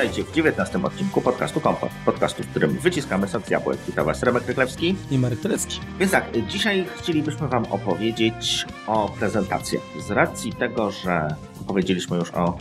Witajcie w 19 odcinku podcastu Kompot. Podcastu, w którym wyciskamy sok z jabłek. Witam Was Remek Ryklewski i Marek Telecki. Więc tak, dzisiaj chcielibyśmy Wam opowiedzieć o prezentacjach. Z racji tego, że powiedzieliśmy już o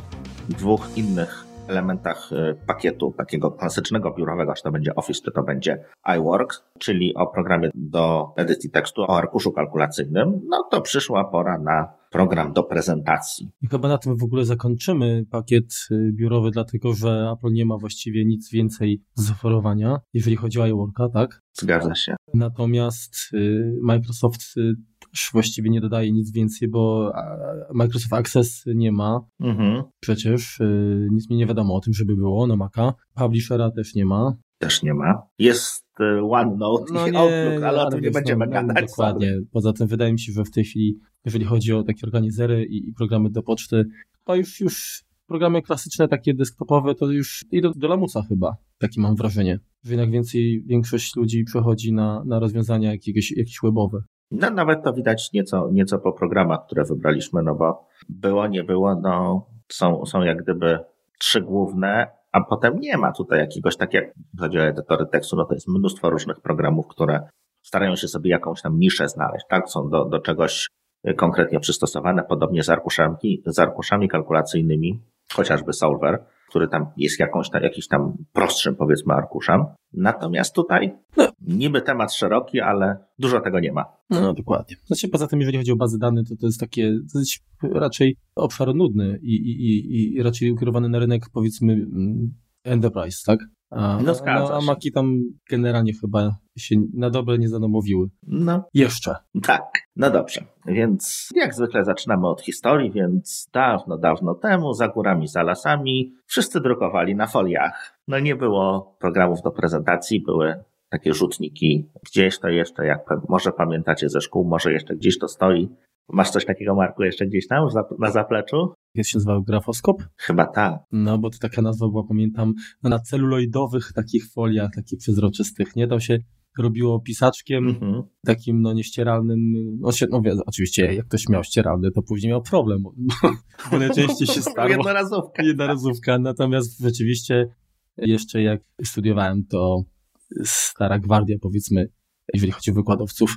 dwóch innych elementach y, pakietu takiego klasycznego biurowego, czy to będzie Office, czy to będzie iWorks, czyli o programie do edycji tekstu, o arkuszu kalkulacyjnym, no to przyszła pora na program do prezentacji. I chyba na tym w ogóle zakończymy pakiet y, biurowy, dlatego że Apple nie ma właściwie nic więcej do zaoferowania, jeżeli chodzi o iWorka, tak? Zgadza się. Natomiast y, Microsoft też właściwie nie dodaje nic więcej, bo Microsoft Access nie ma. Mhm. Przecież nic mi nie wiadomo o tym, żeby było na Maca. Publishera też nie ma. Też nie ma. Jest OneNote no i nie, Outlook, ale o tym nie będziemy no, gadać. Dokładnie. Poza tym wydaje mi się, że w tej chwili, jeżeli chodzi o takie organizery i, i programy do poczty, to już, już programy klasyczne, takie desktopowe, to już idą do lamusa chyba. Takie mam wrażenie. Że jednak więcej, większość ludzi przechodzi na, na rozwiązania jakieś, jakieś webowe. No, nawet to widać nieco, nieco po programach, które wybraliśmy, no bo było, nie było, no są, są jak gdyby trzy główne, a potem nie ma tutaj jakiegoś, tak jak chodzi o edytory tekstu, no to jest mnóstwo różnych programów, które starają się sobie jakąś tam niszę znaleźć, tak? Są do, do czegoś konkretnie przystosowane, podobnie z arkuszami, z arkuszami kalkulacyjnymi, chociażby Solver, który tam jest jakąś tam, jakiś tam prostszym, powiedzmy, arkuszem. Natomiast tutaj no, niby temat szeroki, ale dużo tego nie ma. No, no dokładnie. Znaczy, poza tym, jeżeli chodzi o bazy danych, to to jest takie dosyć raczej obszar nudny i, i, i, i raczej ukierowany na rynek, powiedzmy, mm, enterprise, tak? A, no, no, a Maki tam generalnie chyba się na dobre nie zadomowiły. No. Jeszcze. Tak. No dobrze. Więc jak zwykle zaczynamy od historii, więc dawno, dawno temu, za górami, za lasami, wszyscy drukowali na foliach. No nie było programów do prezentacji, były takie rzutniki. Gdzieś to jeszcze, jak może pamiętacie ze szkół, może jeszcze gdzieś to stoi. Masz coś takiego, Marku, jeszcze gdzieś tam na zapleczu? Jak się nazywał grafoskop? Chyba tak. No, bo to taka nazwa była, pamiętam, no, na celuloidowych takich foliach, takich przezroczystych, nie? To się robiło pisaczkiem, mm-hmm. takim no nieścieralnym, no, się, no oczywiście jak ktoś miał ścieralny, to później miał problem, bo najczęściej się stało. Jednorazówka. Jednorazówka, natomiast rzeczywiście jeszcze jak studiowałem, to stara gwardia, powiedzmy, jeżeli chodzi o wykładowców,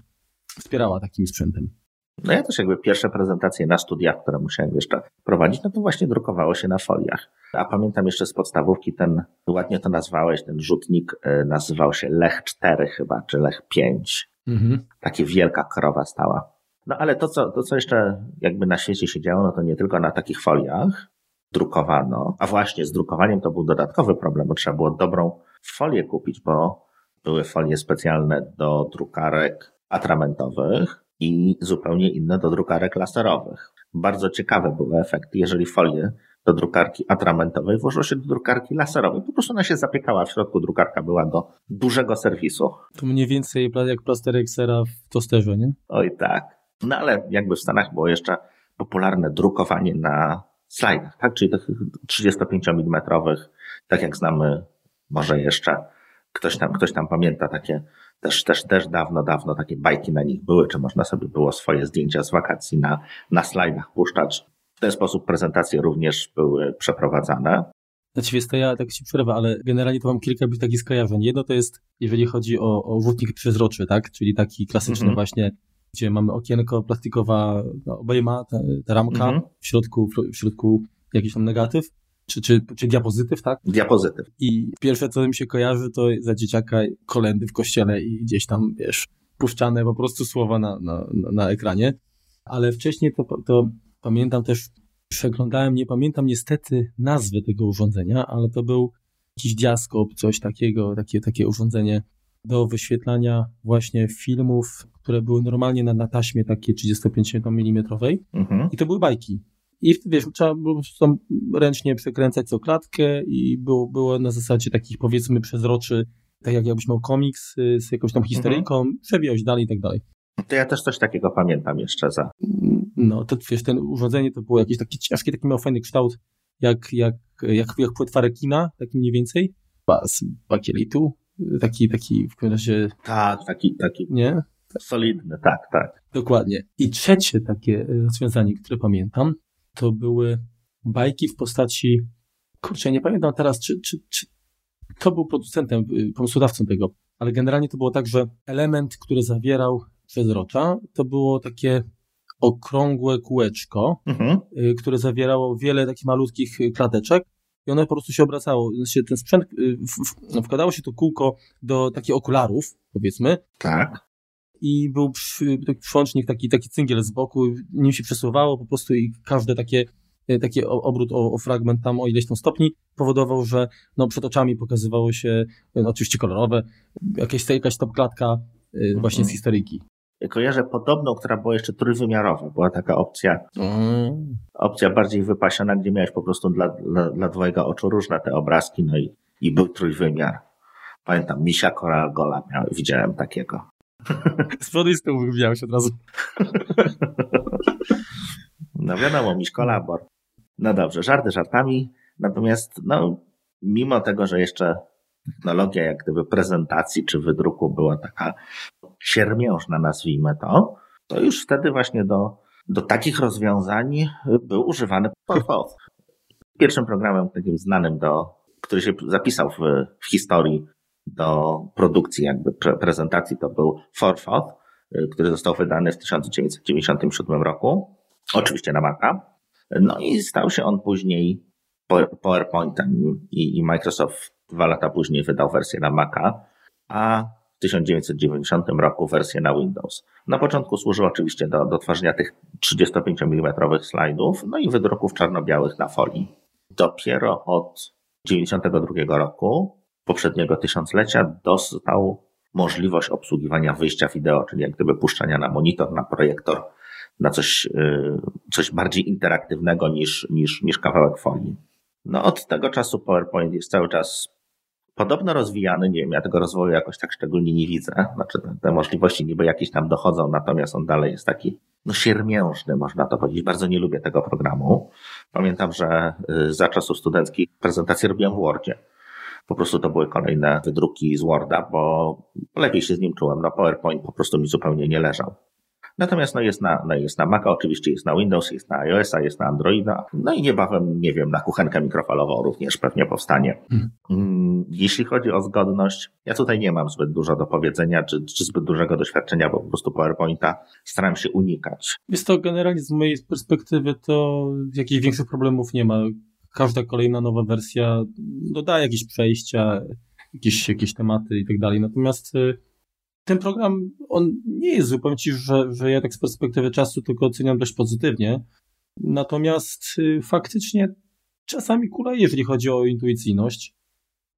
wspierała takim sprzętem. No ja też jakby pierwsze prezentacje na studiach, które musiałem jeszcze prowadzić, no to właśnie drukowało się na foliach. A pamiętam jeszcze z podstawówki ten, ładnie to nazwałeś, ten rzutnik e, nazywał się Lech 4 chyba, czy Lech 5. Mhm. Takie wielka krowa stała. No ale to co, to, co jeszcze jakby na świecie się działo, no to nie tylko na takich foliach drukowano, a właśnie z drukowaniem to był dodatkowy problem, bo trzeba było dobrą folię kupić, bo były folie specjalne do drukarek atramentowych, i zupełnie inne do drukarek laserowych. Bardzo ciekawe były efekty, jeżeli folię do drukarki atramentowej włożyło się do drukarki laserowej. Po prostu ona się zapiekała, w środku drukarka była do dużego serwisu. To mniej więcej jak plasterek sera w tosterze, nie? Oj tak. No ale jakby w Stanach było jeszcze popularne drukowanie na slajdach, tak? Czyli tych 35 mm, tak jak znamy może jeszcze ktoś tam, ktoś tam pamięta takie też, też, też dawno, dawno takie bajki na nich były, czy można sobie było swoje zdjęcia z wakacji na, na slajdach puszczać. W ten sposób prezentacje również były przeprowadzane. Znaczy, jest to ja tak się przerwę, ale generalnie to mam kilka takich skojarzeń. Jedno to jest, jeżeli chodzi o, o rzutnik przezroczy, tak? Czyli taki klasyczny mm -hmm. właśnie, gdzie mamy okienko, plastikowa no, obejma, ta, ta ramka, mm -hmm. w środku, w środku jakiś tam negatyw czy, czy, czy diapozytyw, tak? Diapozytyw. I pierwsze, co mi się kojarzy, to za dzieciaka kolendy w kościele i gdzieś tam, wiesz, puszczane po prostu słowa na, na, na ekranie. Ale wcześniej to, to pamiętam też, przeglądałem, nie pamiętam niestety nazwy tego urządzenia, ale to był jakiś diaskop, coś takiego, takie, takie urządzenie do wyświetlania właśnie filmów, które były normalnie na, na taśmie takiej 35 mm mhm. i to były bajki. I wiesz, trzeba było tam ręcznie przekręcać co klatkę i było, było na zasadzie takich powiedzmy przezroczy, tak jak jakbyś miał komiks y, z jakąś tam historyjką, mhm. dalej i tak dalej. To ja też coś takiego pamiętam jeszcze za. No, to wiesz, ten urządzenie to było jakieś takie ciężkie, taki miał fajny kształt, jak, jak, jak, jak płetwa rekina, taki mniej więcej, z bakielitu, taki, taki w każdym razie... Tak, taki, taki. Nie? Solidny, tak, tak. Dokładnie. I trzecie takie rozwiązanie, które pamiętam, to były bajki w postaci kurczę, nie pamiętam teraz, czy, czy, czy to był producentem, y, pomysłodawcą tego, ale generalnie to było tak, że element, który zawierał przezrocza, to było takie okrągłe kółeczko, mhm. Y, które zawierało wiele takich malutkich klateczek i ono po prostu się obracało. Znaczy, ten sprzęt, w, wkładało się to kółko do takich okularów, powiedzmy. Tak i był taki taki, taki cyngiel z boku, nim się przesuwało po prostu i każde takie e, taki obrót o, o, fragment tam o ileś tam stopni powodował, że no, przed oczami pokazywało się, no, oczywiście kolorowe, jakieś, jakaś top klatka e, właśnie z mhm. historyjki. Kojarzę podobną, która była jeszcze trójwymiarowa. Była taka opcja, mm. opcja bardziej wypasiona, gdzie miałeś po prostu dla, dla, dla twojego oczu różne te obrazki, no i, i był trójwymiar. Pamiętam, Misia Coral Gola miał, widziałem takiego. Z przodu i z od razu. No wiadomo, miś kolabor. No dobrze, żarty żartami, natomiast no, mimo tego, że jeszcze technologia jak gdyby prezentacji czy wydruku była taka siermiężna, nazwijmy to, to już wtedy właśnie do, do takich rozwiązań był używany PowerPoint. Pierwszym programem takim znanym, do, który się zapisał w, w historii do produkcji jakby pre prezentacji to był Forfoth, y, który został wydany w 1997 roku, oczywiście na Maca. No i stał się on później PowerPointem i, i Microsoft dwa lata później wydał wersję na Maca, a w 1990 roku wersję na Windows. Na początku służył oczywiście do, do tworzenia tych 35 mm slajdów, no i wydruków czarno-białych na folii. Dopiero od 1992 roku poprzedniego tysiąclecia dostał możliwość obsługiwania wyjścia wideo, czyli jak gdyby puszczania na monitor, na projektor, na coś, y, coś bardziej interaktywnego niż, niż, niż kawałek folii. No od tego czasu PowerPoint jest cały czas podobno rozwijany, nie wiem, ja tego rozwoju jakoś tak szczególnie nie widzę, znaczy te, możliwości niby jakieś tam dochodzą, natomiast on dalej jest taki, no siermiężny, można to powiedzieć. Bardzo nie lubię tego programu. Pamiętam, że y, za czasów studenckich prezentacje robiłem w Wordzie po prostu to były kolejne wydruki z Worda, bo lepiej się z nim czułem. No PowerPoint po prostu mi zupełnie nie leżał. Natomiast no jest, na, no jest na Maca, oczywiście jest na Windows, jest na iOS-a, jest na Androida. No i niebawem, nie wiem, na kuchenkę mikrofalową również pewnie powstanie. Hmm. Jeśli chodzi o zgodność, ja tutaj nie mam zbyt dużo do powiedzenia, czy, czy zbyt dużego doświadczenia, bo po prostu PowerPointa staram się unikać. Jest to generalnie z mojej perspektywy to jakichś większych problemów nie ma każda kolejna nowa wersja dodaje jakieś przejścia, jakieś, jakieś tematy i tak dalej. Natomiast y, ten program, on nie jest zupełnie ci, że, że ja tak z perspektywy czasu tylko oceniam dość pozytywnie. Natomiast y, faktycznie czasami kula, jeżeli chodzi o intuicyjność.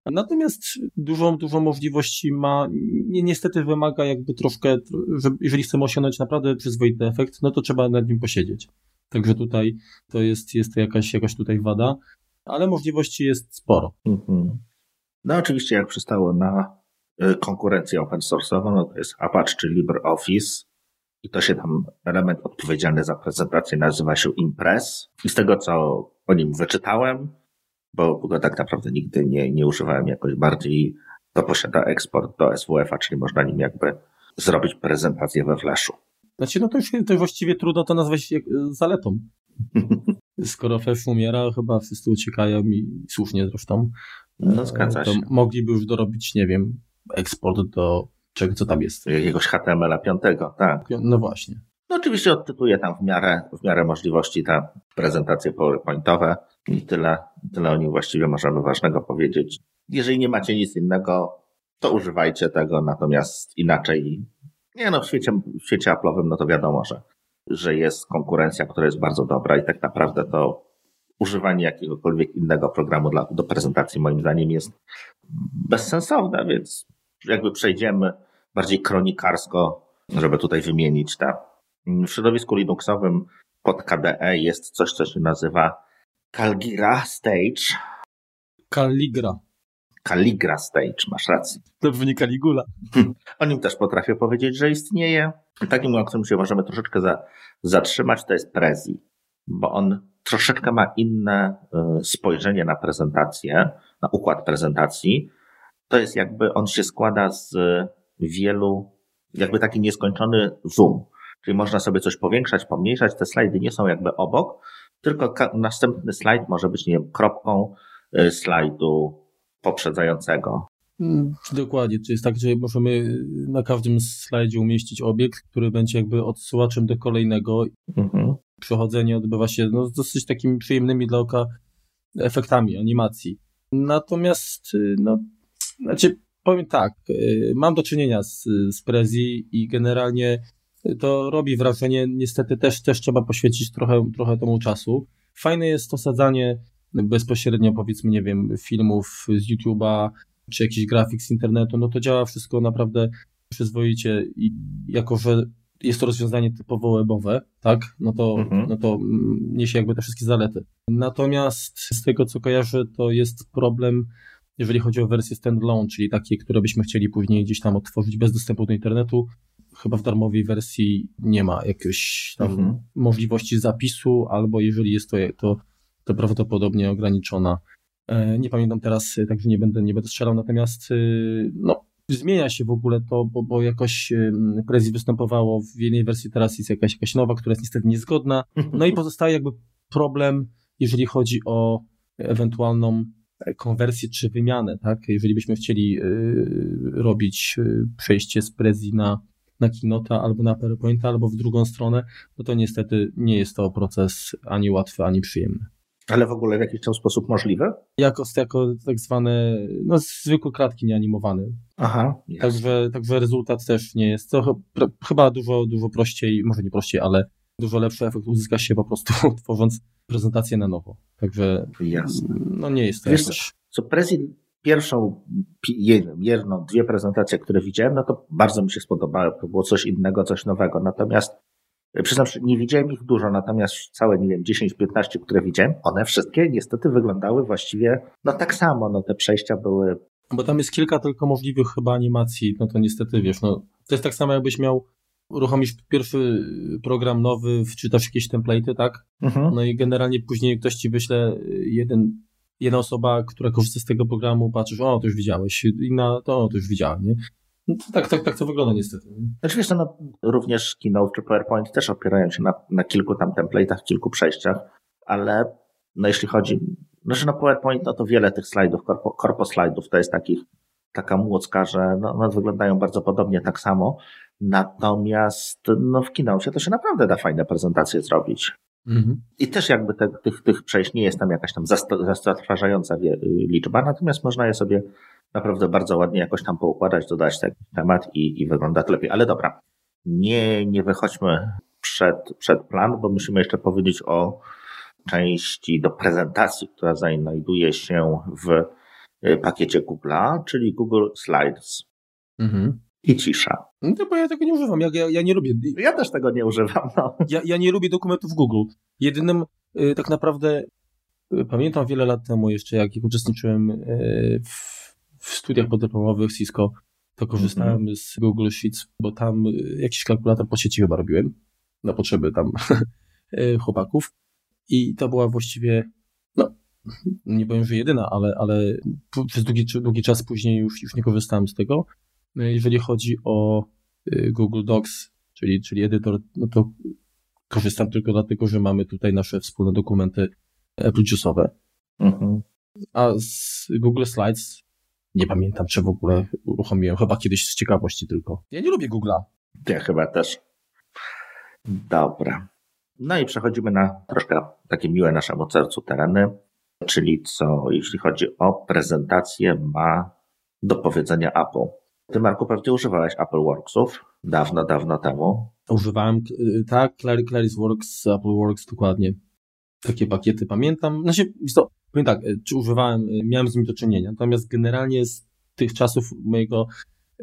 Natomiast dużą, dużo możliwości ma, niestety wymaga jakby troszkę, że jeżeli chcemy osiągnąć naprawdę przyzwoity efekt, no to trzeba nad nim posiedzieć. Także tutaj to jest, jest jakaś, jakaś tutaj wada, ale możliwości jest sporo. Mhm. No oczywiście jak przystało na y, konkurencję open source'ową, no to jest Apache czy LibreOffice i to się tam element odpowiedzialny za prezentację nazywa się Impress i z tego co o nim wyczytałem, bo go tak naprawdę nigdy nie, nie używałem jakoś bardziej, to posiada eksport do SWF-a, czyli można nim jakby zrobić prezentację we Flashu. Znaczy, no to już to właściwie trudno to nazwać zaletą. Skoro Flash umiera, chyba wszyscy uciekają i słusznie zresztą. No zgadza to się. Mogliby już dorobić, nie wiem, eksport do czego, co tam jest. Jakiegoś HTML-a 5, tak. No właśnie. No oczywiście odtytuję tam w miarę, w miarę możliwości te prezentacje PowerPointowe i tyle, tyle o nim właściwie możemy ważnego powiedzieć. Jeżeli nie macie nic innego, to używajcie tego, natomiast inaczej nie no, w świecie, w świecie Apple'owym no to wiadomo, że, że jest konkurencja, która jest bardzo dobra i tak naprawdę to używanie jakiegokolwiek innego programu dla, do prezentacji moim zdaniem jest bezsensowne, więc jakby przejdziemy bardziej kronikarsko, żeby tutaj wymienić te. W środowisku Linuxowym pod KDE jest coś, co się nazywa Calgira Stage. Caligra. Caligra Stage, masz rację. To brzmi Caligula. Hmm. O nim też potrafię powiedzieć, że istnieje. Takim, o którym się możemy troszeczkę za, zatrzymać, to jest Prezi, bo on troszeczkę ma inne y, spojrzenie na prezentację, na układ prezentacji. To jest jakby, on się składa z wielu, jakby taki nieskończony zoom. Czyli można sobie coś powiększać, pomniejszać. Te slajdy nie są jakby obok, tylko następny slajd może być, nie wiem, kropką, y, slajdu poprzedzającego. Mm, dokładnie, to jest tak, że możemy na każdym slajdzie umieścić obiekt, który będzie jakby odsyłaczem do kolejnego. Mhm. Przechodzenie odbywa się no, z dosyć takimi przyjemnymi dla oka efektami animacji. Natomiast, y, no, znaczy, powiem tak, y, mam do czynienia z, z Prezi i generalnie to robi wrażenie, niestety też, też trzeba poświęcić trochę, trochę temu czasu. Fajne jest osadzanie bezpośrednio, powiedzmy, nie wiem, filmów z YouTube'a, czy jakiś grafik z internetu, no to działa wszystko naprawdę przyzwoicie i jako, że jest to rozwiązanie typowo webowe, tak, no to, mhm. no to niesie jakby te wszystkie zalety. Natomiast z tego, co kojarzę, to jest problem, jeżeli chodzi o wersję standalone, czyli takie, które byśmy chcieli później gdzieś tam otworzyć bez dostępu do internetu. Chyba w darmowej wersji nie ma jakiejś tam mhm. możliwości zapisu, albo jeżeli jest to, to, to prawdopodobnie ograniczona E, nie pamiętam teraz, e, także nie będę, nie będę strzelał, natomiast e, no, zmienia się w ogóle to, bo, bo jakoś Prezi występowało w jednej wersji, teraz jest jakaś, jakaś nowa, która jest niestety niezgodna. No i pozostaje jakby problem, jeżeli chodzi o ewentualną konwersję czy wymianę, tak? Jeżeli byśmy chcieli robić przejście z Prezi na, na Kinota albo na PowerPointa, albo w drugą stronę, no to niestety nie jest to proces ani łatwy, ani przyjemny. Ale w ogóle w jakiś tam sposób możliwe? Jako, jako tak zwane, no zwykłe kratki nieanimowane. Aha. Także, także rezultat też nie jest. To chyba dużo, dużo prościej, może nie prościej, ale dużo lepszy efekt uzyska się po prostu tworząc prezentację na nowo. Także Jasne. no nie jest to Wiesz, jakoś... co, Prezi pierwszą, jedną, dwie prezentacje, które widziałem, no to bardzo mi się spodobały. To było coś innego, coś nowego. Natomiast Przyznam, że nie widziałem ich dużo, natomiast całe, nie wiem, 10-15, które widziałem, one wszystkie niestety wyglądały właściwie no tak samo, no te przejścia były... Bo tam jest kilka tylko możliwych chyba animacji, no to niestety wiesz, no to jest tak samo jakbyś miał uruchomić pierwszy program nowy, wczytasz jakieś template'y, tak? Mhm. No i generalnie później ktoś ci wyśle jeden, jedna osoba, która korzysta z tego programu, patrzysz, o, to już widziałeś, inna, to, to już widziałem, nie? No tak, tak, tak to wygląda niestety. Znaczy wiesz, no, również Keynote czy PowerPoint też opierają się na, na kilku tam template'ach, kilku przejściach, ale no jeśli chodzi, znaczy na PowerPoint, no to wiele tych slajdów, korpo, korpo slajdów to jest takich, taka młocka, że no, no, wyglądają bardzo podobnie tak samo. Natomiast no, w Keynote to się naprawdę da fajne prezentacje zrobić. Mhm. I też jakby te, tych, tych przejść nie jest tam jakaś tam zastraszająca liczba, natomiast można je sobie naprawdę bardzo ładnie jakoś tam poukładać, dodać taki temat i, i wygląda to lepiej. Ale dobra, nie, nie wychodźmy przed, przed plan, bo musimy jeszcze powiedzieć o części do prezentacji, która znajduje się w y, pakiecie Google'a, czyli Google Slides. Mhm. I cisza. No bo ja tego nie używam. Ja, ja, ja nie lubię. Ja też tego nie używam. No. Ja, ja nie lubię dokumentów Google. Jedynym y, tak naprawdę y, pamiętam wiele lat temu jeszcze, jak uczestniczyłem y, w w studiach podyplomowych Cisco to korzystałem mm -hmm. z Google Sheets, bo tam y, jakiś kalkulator po sieci chyba robiłem na potrzeby tam y, chłopaków i to była właściwie, no nie powiem, że jedyna, ale, ale przez długi, długi czas później już, już nie korzystałem z tego. Y, jeżeli chodzi o Google Docs, czyli, czyli edytor, no to korzystam tylko dlatego, że mamy tutaj nasze wspólne dokumenty Apple Juice'owe. Mhm. A z Google Slides nie pamiętam, czy w ogóle uruchomiłem. Chyba kiedyś z ciekawości tylko. Ja nie lubię Google'a. Ja chyba też. Dobra. No i przechodzimy na troszkę takie miłe naszemu sercu tereny, czyli co, jeśli chodzi o prezentację, ma do powiedzenia Apple. Ty, Marku, pewnie używałeś Apple Worksów dawno, dawno temu. Używałem, y, tak, Claris Works, Apple Works, dokładnie. Takie pakiety pamiętam. Znaczy, to, powiem tak, e, czy używałem, e, miałem z nim do czynienia, natomiast generalnie z tych czasów mojego,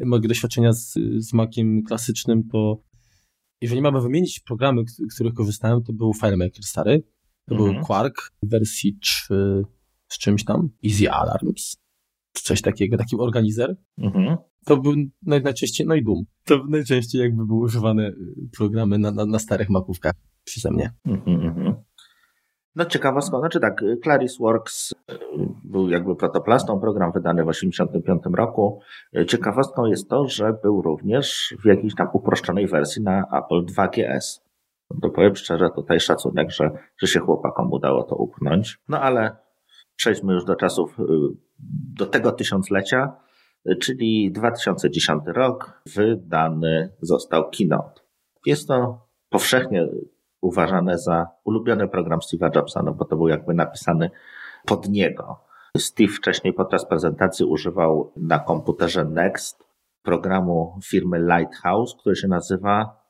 mojego doświadczenia z, z Maciem klasycznym, to jeżeli mamy wymienić programy, z których korzystałem, to był FileMaker stary, to mhm. był Quark w wersji 3 z czymś tam, Easy Alarms, coś takiego, taki organizer. Mhm. To był najczęściej, no i Doom. To najczęściej jakby były używane e, programy na, na, na starych makówkach przeze mnie. Mhm, mhm. No ciekawostką, znaczy tak, Clarisworks y, był jakby protoplastą, program wydany w 1985 roku. Y, ciekawostką jest to, że był również w jakiejś tam uproszczonej wersji na Apple 2GS. To powiem szczerze, tutaj szacunek, że, że się chłopakom udało to upchnąć. No ale przejdźmy już do czasów, y, do tego tysiąclecia, czyli 2010 rok, wydany został Keynote. Jest to powszechnie uważane za ulubiony program Steve'a Jobsa, no bo to był jakby napisany pod niego. Steve wcześniej podczas prezentacji używał na komputerze Next programu firmy Lighthouse, który się nazywa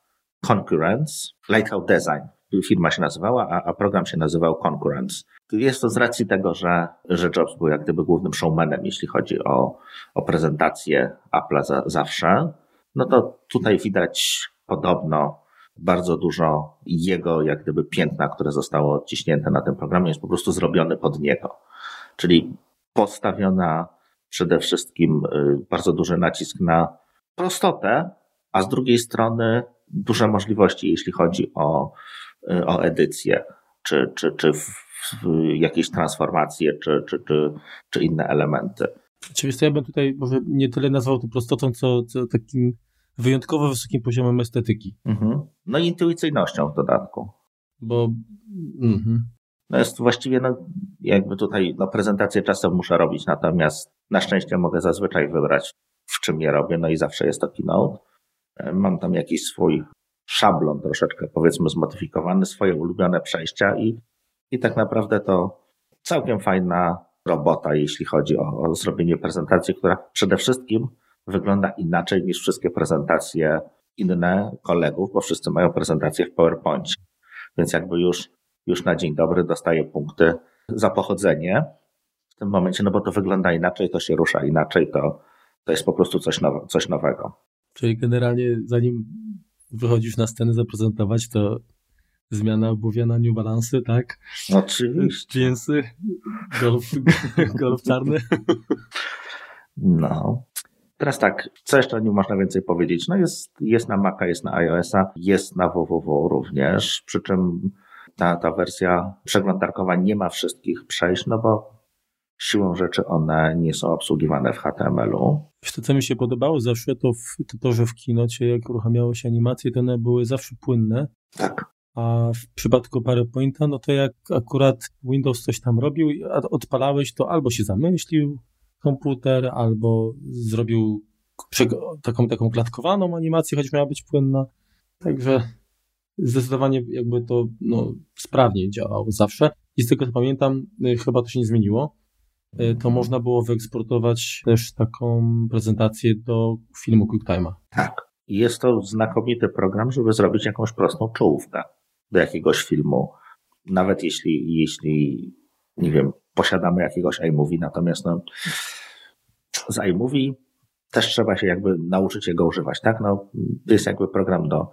Concurrence, Lighthouse Design. Firma się nazywała, a, a program się nazywał Concurrence. Jest to z racji tego, że, że Jobs był jak gdyby głównym showmanem, jeśli chodzi o, o prezentację Apple'a za, zawsze. No to tutaj widać podobno bardzo dużo jego jak gdyby piętna, które zostało odciśnięte na tym programie, jest po prostu zrobiony pod niego. Czyli postawiona przede wszystkim y, bardzo duży nacisk na prostotę, a z drugiej strony duże możliwości, jeśli chodzi o, o edycję, czy, czy, czy jakieś transformacje, czy, czy, czy, czy inne elementy. Oczywiście ja bym tutaj może nie tyle nazwał to prostotą, co, co takim wyjątkowo wysokim poziomem estetyki. Mhm. No i intuicyjnością w dodatku. Bo mhm. no jest właściwie, no, jakby tutaj no, prezentację czasem muszę robić, natomiast na szczęście mogę zazwyczaj wybrać, w czym je robię, no i zawsze jest to keynote. E, mam tam jakiś swój szablon troszeczkę, powiedzmy, zmodyfikowany, swoje ulubione przejścia i, i tak naprawdę to całkiem fajna robota, jeśli chodzi o, o zrobienie prezentacji, która przede wszystkim wygląda inaczej niż wszystkie prezentacje inne kolegów, bo wszyscy mają prezentacje w PowerPoincie. Więc jakby już, już na dzień dobry dostaję punkty za pochodzenie w tym momencie, no bo to wygląda inaczej, to się rusza inaczej, to, to jest po prostu coś, coś nowego. Czyli generalnie zanim wychodzisz na scenę zaprezentować, to zmiana obuwia na New Balance, tak? Oczywiście. Jeansy, golf, golf czarny. No. Teraz tak, co jeszcze o nim można więcej powiedzieć? No jest, jest na Maca, jest na iOS-a, jest na www również, przy czym ta, ta wersja przeglądarkowa nie ma wszystkich przejść, no bo siłą rzeczy one nie są obsługiwane w HTML-u. To, co mi się podobało zawsze, to, w, to, to że w Kinocie, jak uruchamiało się animacje, to one były zawsze płynne. Tak. A w przypadku PowerPointa, no to jak akurat Windows coś tam robił, odpalałeś, to albo się zamyślił, komputer, albo zrobił taką, taką klatkowaną animację, choć miała być płynna. Także zdecydowanie jakby to no, sprawnie działało zawsze. I z tego co pamiętam, y, chyba to się nie zmieniło. Y, to można było wyeksportować też taką prezentację do filmu QuickTime'a. Tak. Jest to znakomity program, żeby zrobić jakąś prostą czołówkę do jakiegoś filmu. Nawet jeśli, jeśli nie wiem, posiadamy jakiegoś iMovie, natomiast no, z iMovie też trzeba się jakby nauczyć jego używać, tak? No, to jest jakby program do,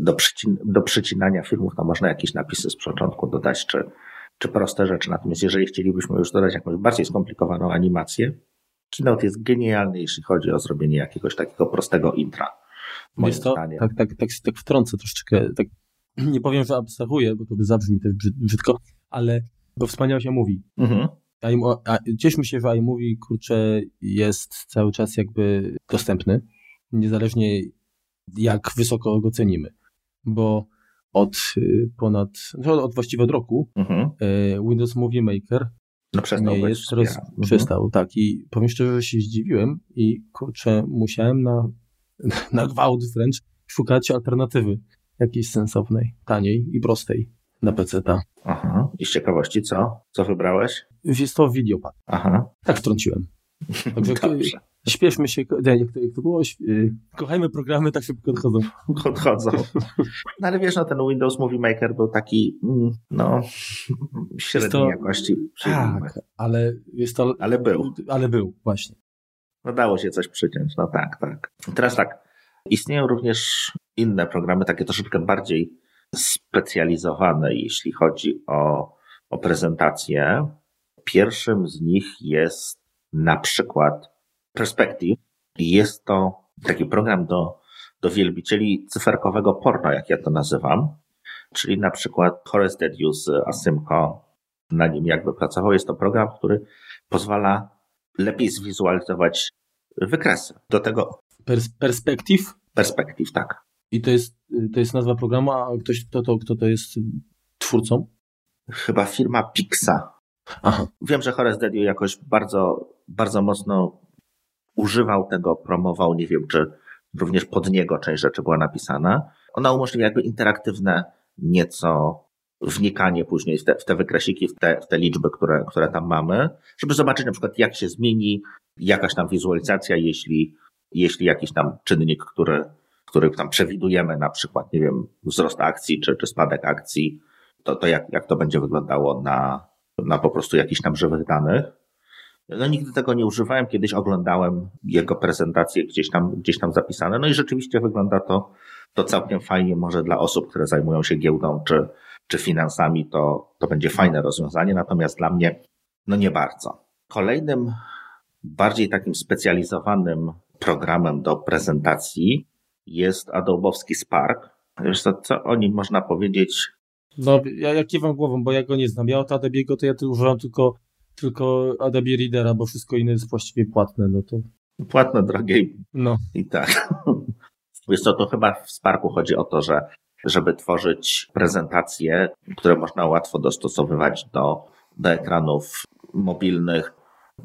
do, przycin, do przycinania filmów, tam można jakieś napisy z początku dodać, czy, czy proste rzeczy. Natomiast jeżeli chcielibyśmy już dodać jakąś bardziej skomplikowaną animację, Keynote jest genialny, jeśli chodzi o zrobienie jakiegoś takiego prostego intra. Moim to, tak, tak, tak, tak wtrącę troszeczkę, tak, nie powiem, że abstrahuję, bo to by zabrzmi też brzydko, ale bo wspaniale się mówi. Mhm. Cieszmy się, że iMovie, kurczę, jest cały czas jakby dostępny, niezależnie jak wysoko go cenimy, bo od y, ponad, no od właściwie od roku mhm. Y, Windows Movie Maker no przestał nie jest roz, mhm. przestał, tak i powiem szczerze, że się zdziwiłem i kurczę, musiałem na, na gwałt wręcz szukać alternatywy jakiejś sensownej, taniej i prostej na PC. Aha. I z ciekawości co? Co wybrałeś? Jest to Videopad. Aha. Tak wtrąciłem. Także Dobrze. Śpieszmy się, nie, jak, to, jak to było, y, kochajmy programy, tak szybko odchodzą. Odchodzą. No ale wiesz, no ten Windows Movie Maker był taki, mm, no, średniej to, jakości. Tak, ale jest to... Ale był. Ale był, właśnie. No dało się coś przyciąć, no tak, tak. Teraz tak, istnieją również inne programy, takie troszeczkę bardziej specjalizowane, jeśli chodzi o, o prezentację. Pierwszym z nich jest na przykład Perspective. Jest to taki program do, do wielbicieli cyferkowego porno, jak ja to nazywam. Czyli na przykład Horace Dedius Asymko na nim jakby pracował. Jest to program, który pozwala lepiej zwizualizować wykresy. Do tego. Pers perspektyw? Perspektyw, tak. I to jest, to jest nazwa programu, a ktoś, kto to, kto to jest twórcą? Chyba firma Pixa. Aha. Wiem, że Horace Dediu jakoś bardzo, bardzo mocno używał tego, promował, nie wiem, czy również pod niego część rzeczy była napisana. Ona umożliwia jakby interaktywne nieco wnikanie później w te, w te wykresiki, w te, w te liczby, które, które tam mamy, żeby zobaczyć na przykład, jak się zmieni jakaś tam wizualizacja, jeśli, jeśli jakiś tam czynnik, który, który tam przewidujemy, na przykład, nie wiem, wzrost akcji czy, czy spadek akcji, to, to jak, jak to będzie wyglądało na, na po prostu jakichś tam żywych danych. No nigdy tego nie używałem, kiedyś oglądałem jego prezentacje gdzieś tam, gdzieś tam zapisane, no i rzeczywiście wygląda to, to całkiem fajnie, może dla osób, które zajmują się giełdą czy, czy finansami, to, to będzie fajne rozwiązanie, natomiast dla mnie, no nie bardzo. Kolejnym, bardziej takim specjalizowanym programem do prezentacji jest Adobowski Spark. Wiesz co, co o nim można powiedzieć? No, ja, ja kiwam głową, bo ja go nie znam. Ja od Adobe'ego to ja używam tylko, tylko Adobe Readera, bo wszystko inne jest właściwie płatne, no to... Płatne, drogie no. i tak. Wiesz co, to chyba w Sparku chodzi o to, że żeby tworzyć prezentacje, które można łatwo dostosowywać do, do ekranów mobilnych.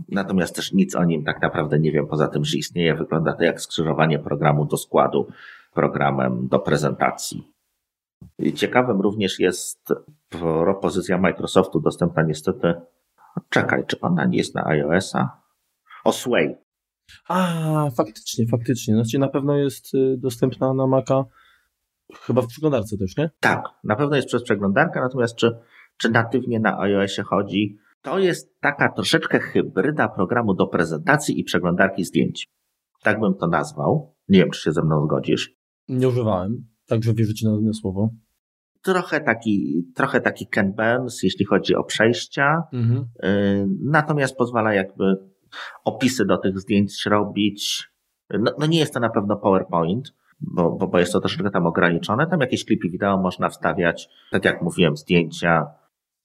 Natomiast też nic o nim tak naprawdę nie wiem, poza tym, że istnieje. Wygląda to jak skrzyżowanie programu do składu programem do prezentacji. Ciekawym również jest propozycja Microsoftu dostępna niestety. Czekaj, czy ona nie jest na iOS-a? O Sway. A, faktycznie, faktycznie. Znaczy na pewno jest y, dostępna na Maca Chyba w przeglądarce też, nie? Tak, na pewno jest przez przeglądarkę, natomiast czy, czy natywnie na iOSie chodzi? To jest taka troszeczkę hybryda programu do prezentacji i przeglądarki zdjęć. Tak bym to nazwał. Nie wiem, czy się ze mną zgodzisz. Nie używałem, także wierzę ci na, na słowo. Trochę taki, trochę taki Ken Burns, jeśli chodzi o przejścia. Mhm. Y, natomiast pozwala jakby opisy do tych zdjęć robić. No, no nie jest to na pewno PowerPoint, bo, bo, bo jest to troszeczkę tam ograniczone. Tam jakieś klipy wideo można wstawiać, tak jak mówiłem, zdjęcia.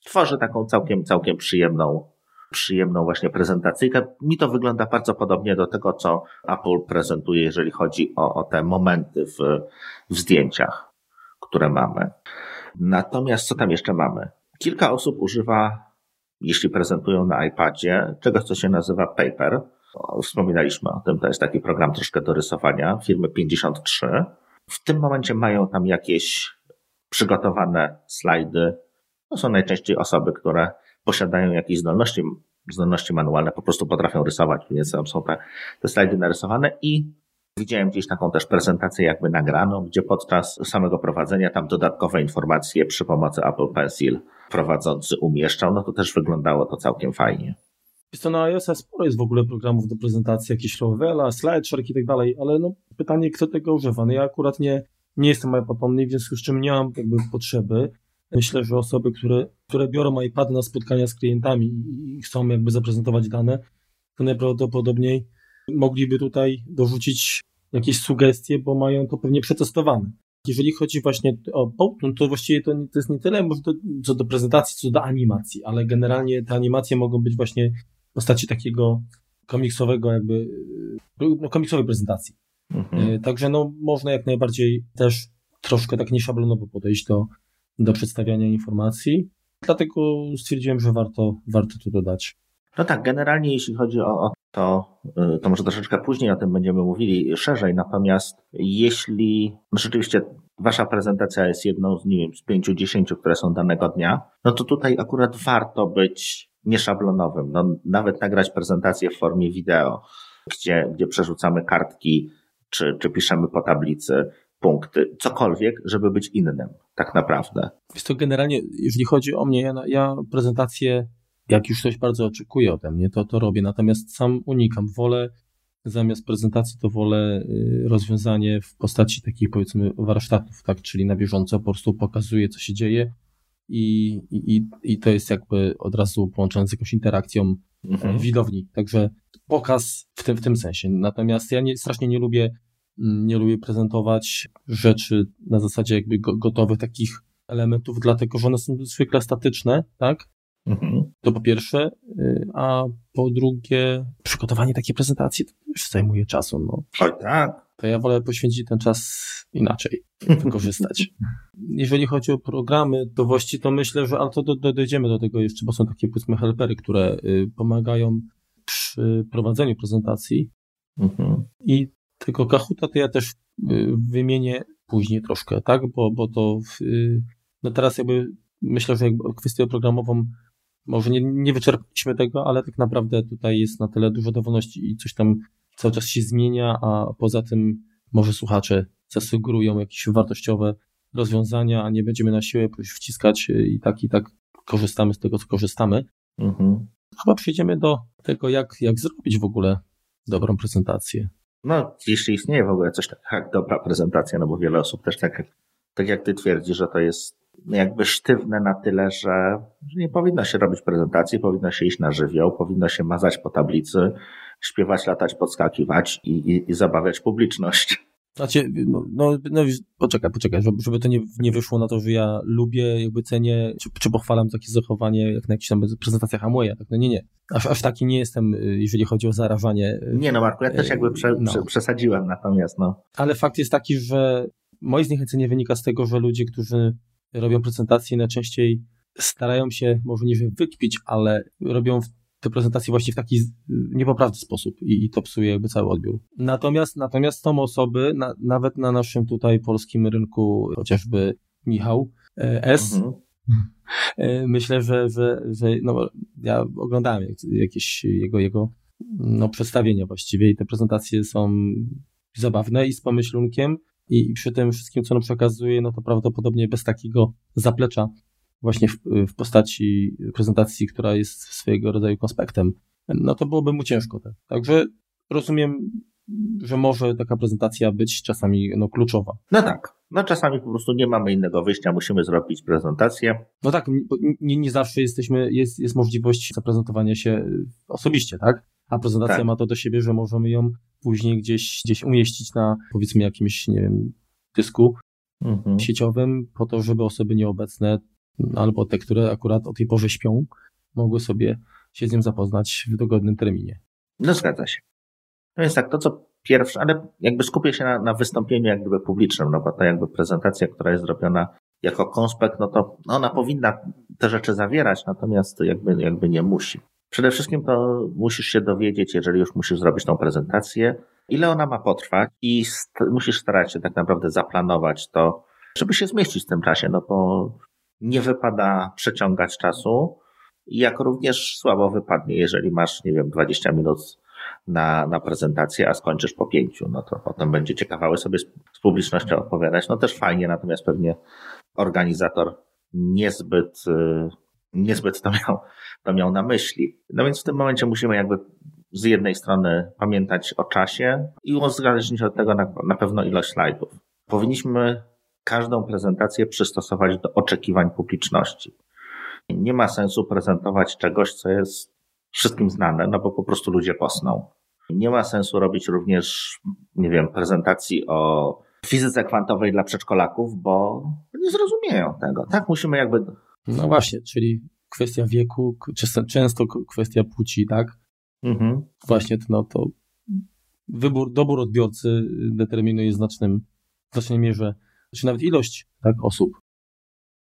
Tworzy taką całkiem, całkiem przyjemną, przyjemną właśnie prezentacyjkę. Mi to wygląda bardzo podobnie do tego, co Apple prezentuje, jeżeli chodzi o, o te momenty w, w zdjęciach, które mamy. Natomiast co tam jeszcze mamy? Kilka osób używa, jeśli prezentują na iPadzie, czegoś, co się nazywa paper Wspominaliśmy o tym, to jest taki program troszkę do rysowania firmy 53. W tym momencie mają tam jakieś przygotowane slajdy. To są najczęściej osoby, które posiadają jakieś zdolności, zdolności manualne, po prostu potrafią rysować, więc tam są te, te slajdy narysowane i Widziałem gdzieś taką też prezentację jakby nagraną, gdzie podczas samego prowadzenia tam dodatkowe informacje przy pomocy Apple Pencil prowadzący umieszczał, no to też wyglądało to całkiem fajnie. Jest to na iOS sporo jest w ogóle programów do prezentacji, jakieś Lowella, SlideShark i tak dalej, ale no pytanie, kto tego używa. No ja akurat nie, nie jestem iPadowny, w związku z czym nie mam jakby potrzeby. Myślę, że osoby, które, które biorą iPad na spotkania z klientami i chcą jakby zaprezentować dane, to najprawdopodobniej mogliby tutaj dorzucić jakieś sugestie, bo mają to pewnie przetestowane. Jeżeli chodzi właśnie o Powtun, to właściwie to, to jest nie tyle może do, co do prezentacji, co do animacji, ale generalnie te animacje mogą być właśnie w postaci takiego komiksowego jakby, no, komiksowej prezentacji. Mhm. E, także no, można jak najbardziej też troszkę tak nieszablonowo podejść do, do przedstawiania informacji. Dlatego stwierdziłem, że warto, warto to dodać. No tak, generalnie jeśli chodzi o, o to, y, to może troszeczkę później o tym będziemy mówili szerzej. Natomiast jeśli no rzeczywiście wasza prezentacja jest jedną z, nie wiem, z pięciu, dziesięciu, które są danego dnia, no to tutaj akurat warto być nieszablonowym. No, nawet nagrać prezentację w formie wideo, gdzie, gdzie przerzucamy kartki, czy, czy piszemy po tablicy punkty, cokolwiek, żeby być innym, tak naprawdę. Jest to generalnie, jeżeli chodzi o mnie, ja, ja prezentację, jak już ktoś bardzo oczekuje ode mnie, to to robię, natomiast sam unikam. Wolę zamiast prezentacji, to wolę y, rozwiązanie w postaci takich powiedzmy warsztatów, tak, czyli na bieżąco po prostu pokazuję, co się dzieje, i, i, i to jest jakby od razu połączone z jakąś interakcją mhm. widowni. Także pokaz w tym, w tym sensie. Natomiast ja nie, strasznie nie lubię, mm, nie lubię prezentować rzeczy na zasadzie jakby gotowych takich elementów, dlatego że one są zwykle statyczne, tak? Mhm. To po pierwsze, y, a po drugie, przygotowanie takiej prezentacji to już zajmuje czasu. No. Oj tak. To ja wolę poświęcić ten czas inaczej, wykorzystać. Jeżeli chodzi o programy dowości, to myślę, że, ale to do, do, dojdziemy do tego jeszcze, bo są takie powiedzmy helpery, które y, pomagają przy prowadzeniu prezentacji. Mhm. I tego Kahuta to ja też y, wymienię później troszkę, tak? Bo, bo to w, no teraz jakby myślę, że jakby kwestię programową może nie, nie wyczerpaliśmy tego, ale tak naprawdę tutaj jest na tyle dużo dowolności i coś tam cały czas się zmienia, a poza tym może słuchacze zasugerują jakieś wartościowe rozwiązania, a nie będziemy na siłę wciskać i tak i tak korzystamy z tego, co korzystamy. Mhm. Chyba przejdziemy do tego, jak, jak zrobić w ogóle dobrą prezentację. No, jeśli istnieje w ogóle coś takiego jak dobra prezentacja, no bo wiele osób też tak, tak jak ty twierdzi, że to jest jakby sztywne na tyle, że, nie powinno się robić prezentacji, powinno się iść na żywioł, powinno się mazać po tablicy, śpiewać, latać, podskakiwać i, i, i zabawiać publiczność. Znaczy, no, no, no poczekaj, poczekaj, żeby, żeby to nie, nie wyszło na to, że ja lubię, jakby cenię, czy, czy pochwalam takie zachowanie, jak na jakichś tam prezentacjach Amwaya, tak? No nie, nie. Aż, aż taki nie jestem, y, jeżeli chodzi o zarażanie. Y, nie no, Marku, ja też jakby prze, no. prze, przesadziłem natomiast, no. Ale fakt jest taki, że moje zniechęcenie wynika z tego, że ludzie, którzy robią prezentacje najczęściej starają się, może nie wykpić, ale robią te prezentacje właśnie w taki niepoprawny sposób i, i to psuje jakby cały odbiór. Natomiast, natomiast są osoby, na, nawet na naszym tutaj polskim rynku, chociażby Michał e, S., mhm. E, myślę, że, że, że no, ja oglądałem jakieś jego, jego no, przedstawienia właściwie i te prezentacje są zabawne i z pomyślunkiem i, i przy tym wszystkim, co on przekazuje, no to prawdopodobnie bez takiego zaplecza właśnie w, w postaci prezentacji, która jest swojego rodzaju konspektem, no to byłoby mu ciężko. Tak? Także rozumiem, że może taka prezentacja być czasami no, kluczowa. No tak. No czasami po prostu nie mamy innego wyjścia, musimy zrobić prezentację. No tak, nie, nie zawsze jesteśmy, jest, jest możliwość zaprezentowania się osobiście, tak? A prezentacja tak. ma to do siebie, że możemy ją później gdzieś, gdzieś umieścić na powiedzmy jakimś, nie wiem, dysku mhm. sieciowym po to, żeby osoby nieobecne albo te, które akurat o tej porze śpią, mogły sobie się z nim zapoznać w dogodnym terminie. No zgadza się. No jest tak, to co pierwsze, ale jakby skupię się na, na wystąpieniu jak gdyby publicznym, no bo to jakby prezentacja, która jest zrobiona jako konspekt, no to ona powinna te rzeczy zawierać, natomiast jakby, jakby nie musi. Przede wszystkim to musisz się dowiedzieć, jeżeli już musisz zrobić tą prezentację, ile ona ma potrwać i musisz starać się tak naprawdę zaplanować to, żeby się zmieścić w tym czasie, no bo nie wypada przeciągać czasu, jak również słabo wypadnie, jeżeli masz, nie wiem, 20 minut na, na prezentację, a skończysz po pięciu, no to potem będzie ciekawały sobie z, z publicznością opowiadać. No też fajnie, natomiast pewnie organizator niezbyt, y, niezbyt to miał, to miał na myśli. No więc w tym momencie musimy jakby z jednej strony pamiętać o czasie i uzależnić od tego na, na pewno ilość slajdów. Powinniśmy każdą prezentację przystosować do oczekiwań publiczności. Nie ma sensu prezentować czegoś, co jest wszystkim znane, no bo po prostu ludzie posną. Nie ma sensu robić również, nie wiem, prezentacji o fizyce kwantowej dla przedszkolaków, bo nie zrozumieją tego. Tak, musimy jakby. No właśnie, czyli kwestia wieku, często kwestia płci, tak? Mhm. Właśnie no to wybór, dobór odbiorcy determinuje w znacznym, w znacznej mierze czy nawet ilość tak, osób,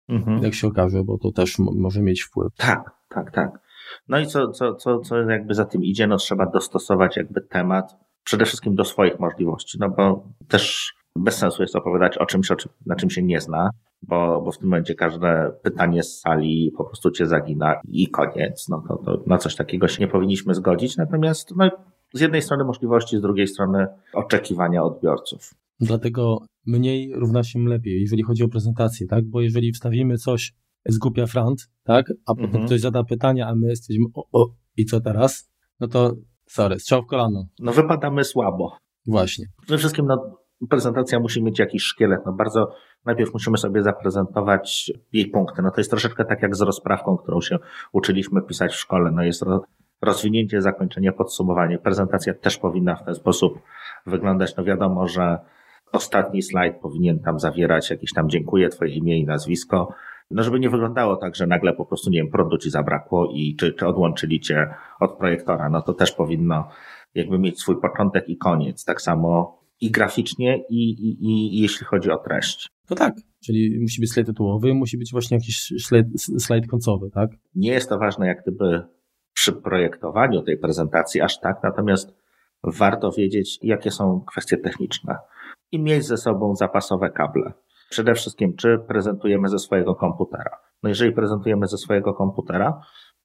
mhm. jak się okaże, bo to też może mieć wpływ. Tak, tak, tak. No i co, co, co, co jakby za tym idzie, no trzeba dostosować jakby temat przede wszystkim do swoich możliwości, no bo też bez sensu jest opowiadać o czymś, o czym, na czym się nie zna, bo, bo w tym momencie każde pytanie z sali po prostu cię zagina i koniec. No to, to na coś takiego się nie powinniśmy zgodzić. Natomiast no, z jednej strony możliwości, z drugiej strony oczekiwania odbiorców. Dlatego mniej równa się lepiej, jeżeli chodzi o prezentację, tak? Bo jeżeli wstawimy coś z głupia front, tak? A potem mhm. ktoś zada pytania, a my jesteśmy o, o, i co teraz? No to sorry, strzał w kolano. No wypadamy słabo. Właśnie. Przede wszystkim no, prezentacja musi mieć jakiś szkielet. No bardzo najpierw musimy sobie zaprezentować jej punkty. No to jest troszeczkę tak jak z rozprawką, którą się uczyliśmy pisać w szkole. No jest rozwinięcie, zakończenie, podsumowanie. Prezentacja też powinna w ten sposób wyglądać. No wiadomo, że ostatni slajd powinien tam zawierać jakieś tam dziękuję, twoje imię i nazwisko. no żeby nie wyglądało tak, że nagle po prostu, nie wiem, prądu ci zabrakło i czy, czy odłączyli cię od projektora, no to też powinno jakby mieć swój początek i koniec. Tak samo i graficznie, i, i, i jeśli chodzi o treść. No tak, czyli musi być slajd tytułowy, musi być właśnie jakiś slajd, slajd końcowy, tak? Nie jest to ważne jak gdyby przy projektowaniu tej prezentacji aż tak, natomiast warto wiedzieć, jakie są kwestie techniczne i mieć ze sobą zapasowe kable. Przede wszystkim, czy prezentujemy ze swojego komputera. No jeżeli prezentujemy ze swojego komputera,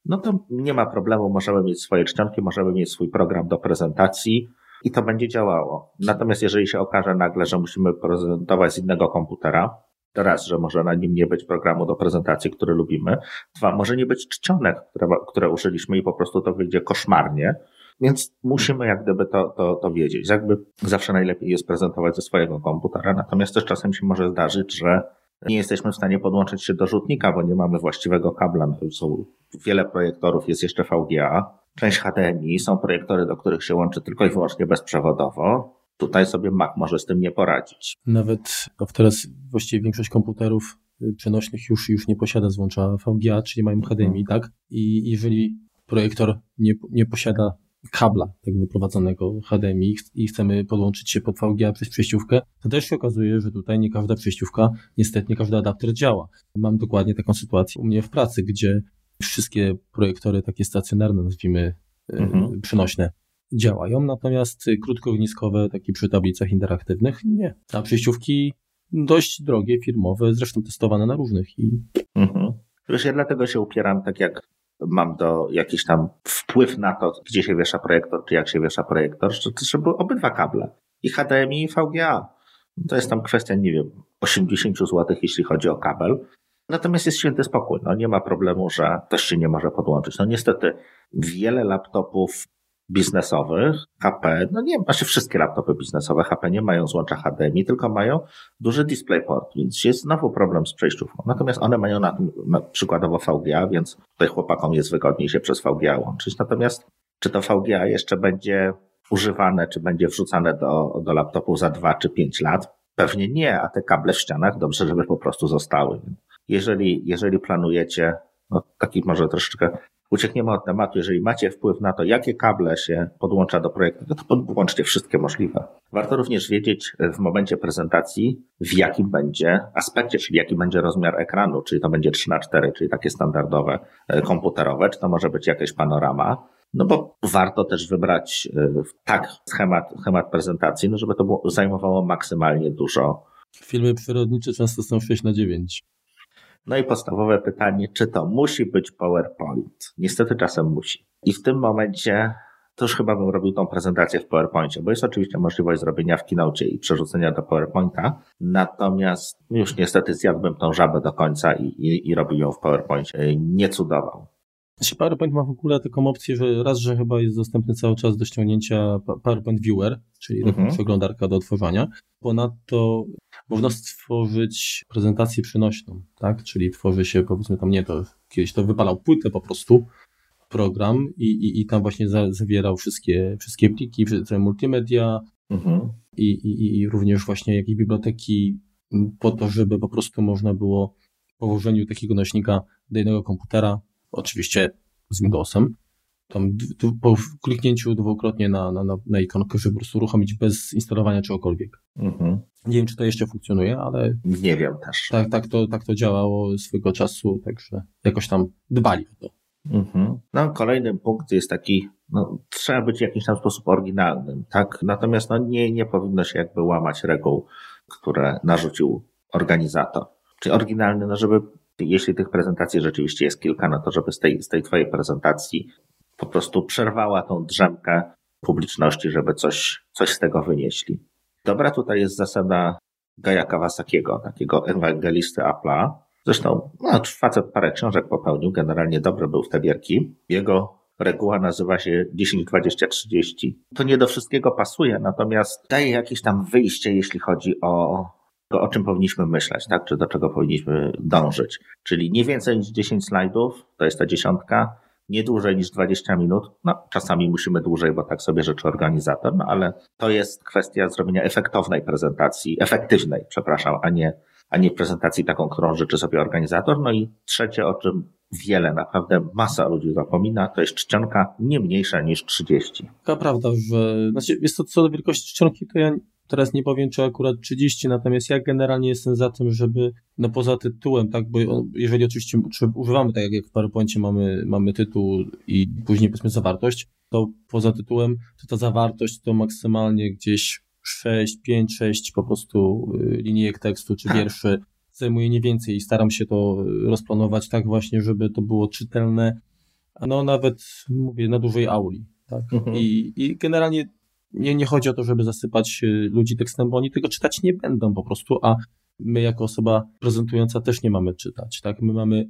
no to nie ma problemu, możemy mieć swoje czcionki, możemy mieć swój program do prezentacji i to będzie działało. Natomiast jeżeli się okaże nagle, że musimy prezentować z innego komputera, to raz, że może na nim nie być programu do prezentacji, który lubimy. Dwa, może nie być czcionek, które, które użyliśmy i po prostu to wyjdzie koszmarnie. Więc musimy jak gdyby to, to, to wiedzieć. Jakby zawsze najlepiej jest prezentować ze swojego komputera, natomiast też czasem się może zdarzyć, że nie jesteśmy w stanie podłączyć się do rzutnika, bo nie mamy właściwego kabla. No, są wiele projektorów, jest jeszcze VGA, część HDMI, są projektory, do których się łączy tylko i wyłącznie bezprzewodowo. Tutaj sobie Mac może z tym nie poradzić. Nawet teraz właściwie większość komputerów y, przenośnych już, już nie posiada złącza VGA, czyli mają HDMI, tak? I jeżeli projektor nie, nie posiada kabla tak wyprowadzonego HDMI i chcemy podłączyć się pod VGA przez przejściówkę, to też się okazuje, że tutaj nie każda przejściówka, niestety nie każdy adapter działa. Mam dokładnie taką sytuację u mnie w pracy, gdzie wszystkie projektory takie stacjonarne, nazwijmy e, mhm. przenośne, działają, natomiast krótkoogniskowe, takie przy tablicach interaktywnych, nie. A przejściówki dość drogie, firmowe, zresztą testowane na różnych. I... Mhm. Wiesz, ja dlatego się upieram, tak jak mam do jakiś tam wpływ na to, gdzie się wiesza projektor, czy jak się wiesza projektor, żeby obydwa kable. I HDMI i VGA. To jest tam kwestia, nie wiem, 80 zł, jeśli chodzi o kabel. Natomiast jest święty spokój. No nie ma problemu, że ktoś się nie może podłączyć. No niestety wiele laptopów biznesowych HP, no nie, znaczy wszystkie laptopy biznesowe HP nie mają złącza HDMI, tylko mają duży DisplayPort, więc jest znowu problem z przejściówką. Natomiast one mają na na przykładowo VGA, więc tutaj chłopakom jest wygodniej się przez VGA łączyć. Natomiast czy to VGA jeszcze będzie używane, czy będzie wrzucane do, do laptopu za dwa czy pięć lat? Pewnie nie, a te kable w ścianach dobrze, żeby po prostu zostały. Jeżeli, jeżeli planujecie, no taki może troszeczkę uciekniemy od tematu. Jeżeli macie wpływ na to, jakie kable się podłącza do projektu, to podłączcie wszystkie możliwe. Warto również wiedzieć w momencie prezentacji, w jakim będzie aspekcie, czyli jaki będzie rozmiar ekranu, czyli to będzie 3 na 4 czyli takie standardowe e, komputerowe, czy to może być jakaś panorama. No bo warto też wybrać e, tak schemat, schemat prezentacji, no żeby to było, zajmowało maksymalnie dużo. Filmy przyrodnicze często są 6 na 9. No i podstawowe pytanie, czy to musi być PowerPoint? Niestety czasem musi. I w tym momencie to już chyba bym robił tą prezentację w PowerPoincie, bo jest oczywiście możliwość zrobienia w Keynote i przerzucenia do PowerPointa, natomiast już niestety zjadłbym tą żabę do końca i, i, i robił ją w PowerPoincie. Nie cudował. Znaczy, PowerPoint ma w ogóle taką opcję, że raz, że chyba jest dostępny cały czas do ściągnięcia PowerPoint Viewer, czyli mhm. przeglądarka do otworzenia. Ponadto można stworzyć prezentację przenośną, tak? Czyli tworzy się, powiedzmy tam nie, to kiedyś to wypalał płytę po prostu, program i, i, i tam właśnie za, zawierał wszystkie, wszystkie pliki, multimedia mhm. i, i, i również właśnie jakieś biblioteki po to, żeby po prostu można było po włożeniu takiego nośnika do jednego komputera, oczywiście z Windowsem, tam po kliknięciu dwukrotnie na, na, na ikonkę, żeby po prostu uruchomić bez instalowania czegokolwiek. Mhm. Nie wiem, czy to jeszcze funkcjonuje, ale. Nie wiem też. Tak, tak, to, tak to działało swego czasu, także jakoś tam dbali o to. Mhm. No, kolejny punkt jest taki, no, trzeba być w jakiś tam sposób oryginalnym, tak? Natomiast no, nie, nie powinno się jakby łamać reguł, które narzucił organizator. Czyli oryginalny, no żeby jeśli tych prezentacji rzeczywiście jest kilka, no to żeby z tej, z tej twojej prezentacji po prostu przerwała tą drzemkę publiczności, żeby coś, coś z tego wynieśli. Dobra, tutaj jest zasada Gaja Kawasakiego, takiego ewangelisty Apple'a. Zresztą, no, facet parę książek popełnił, generalnie dobry był w te bierki. Jego reguła nazywa się 10, 20, 30. To nie do wszystkiego pasuje, natomiast daje jakieś tam wyjście, jeśli chodzi o o czym powinniśmy myśleć, tak? Czy do czego powinniśmy dążyć. Czyli nie więcej niż 10 slajdów, to jest ta dziesiątka, nie dłużej niż 20 minut. No, czasami musimy dłużej, bo tak sobie rzeczy organizator, no ale to jest kwestia zrobienia efektownej prezentacji, efektywnej, przepraszam, a nie, a nie prezentacji taką, którą życzy sobie organizator. No i trzecie, o czym wiele, naprawdę masa ludzi zapomina, to jest czcionka nie mniejsza niż 30. Taka prawda, że znaczy, jest to co do wielkości czcionki, to ja teraz nie powiem, czy akurat 30, natomiast ja generalnie jestem za tym, żeby, no poza tytułem, tak, bo jeżeli oczywiście używamy, tak jak w PowerPoincie mamy, mamy tytuł i później powiedzmy zawartość, to poza tytułem, to ta zawartość to maksymalnie gdzieś 6, 5, 6 po prostu y, linijek tekstu czy wierszy zajmuje nie więcej i staram się to rozplanować tak właśnie, żeby to było czytelne, no nawet mówię na dużej auli. Tak? Mhm. I, I generalnie nie, nie chodzi o to, żeby zasypać y, ludzi tekstem, bo oni tego czytać nie będą po prostu, a my jako osoba prezentująca też nie mamy czytać, tak? My mamy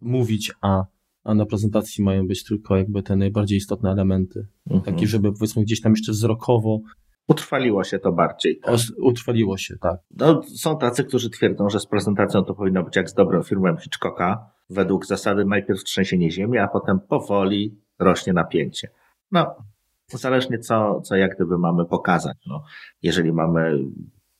mówić, a, a na prezentacji mają być tylko jakby te najbardziej istotne elementy. Mhm. Takie, żeby powiedzmy gdzieś tam jeszcze wzrokowo Utrwaliło się to bardziej. Tak? Utrwaliło się, tak. No, są tacy, którzy twierdzą, że z prezentacją to powinno być jak z dobrym filmem Hitchcocka, według zasady najpierw trzęsienie ziemi, a potem powoli rośnie napięcie. No, zależnie co, co jak gdyby mamy pokazać. No, jeżeli mamy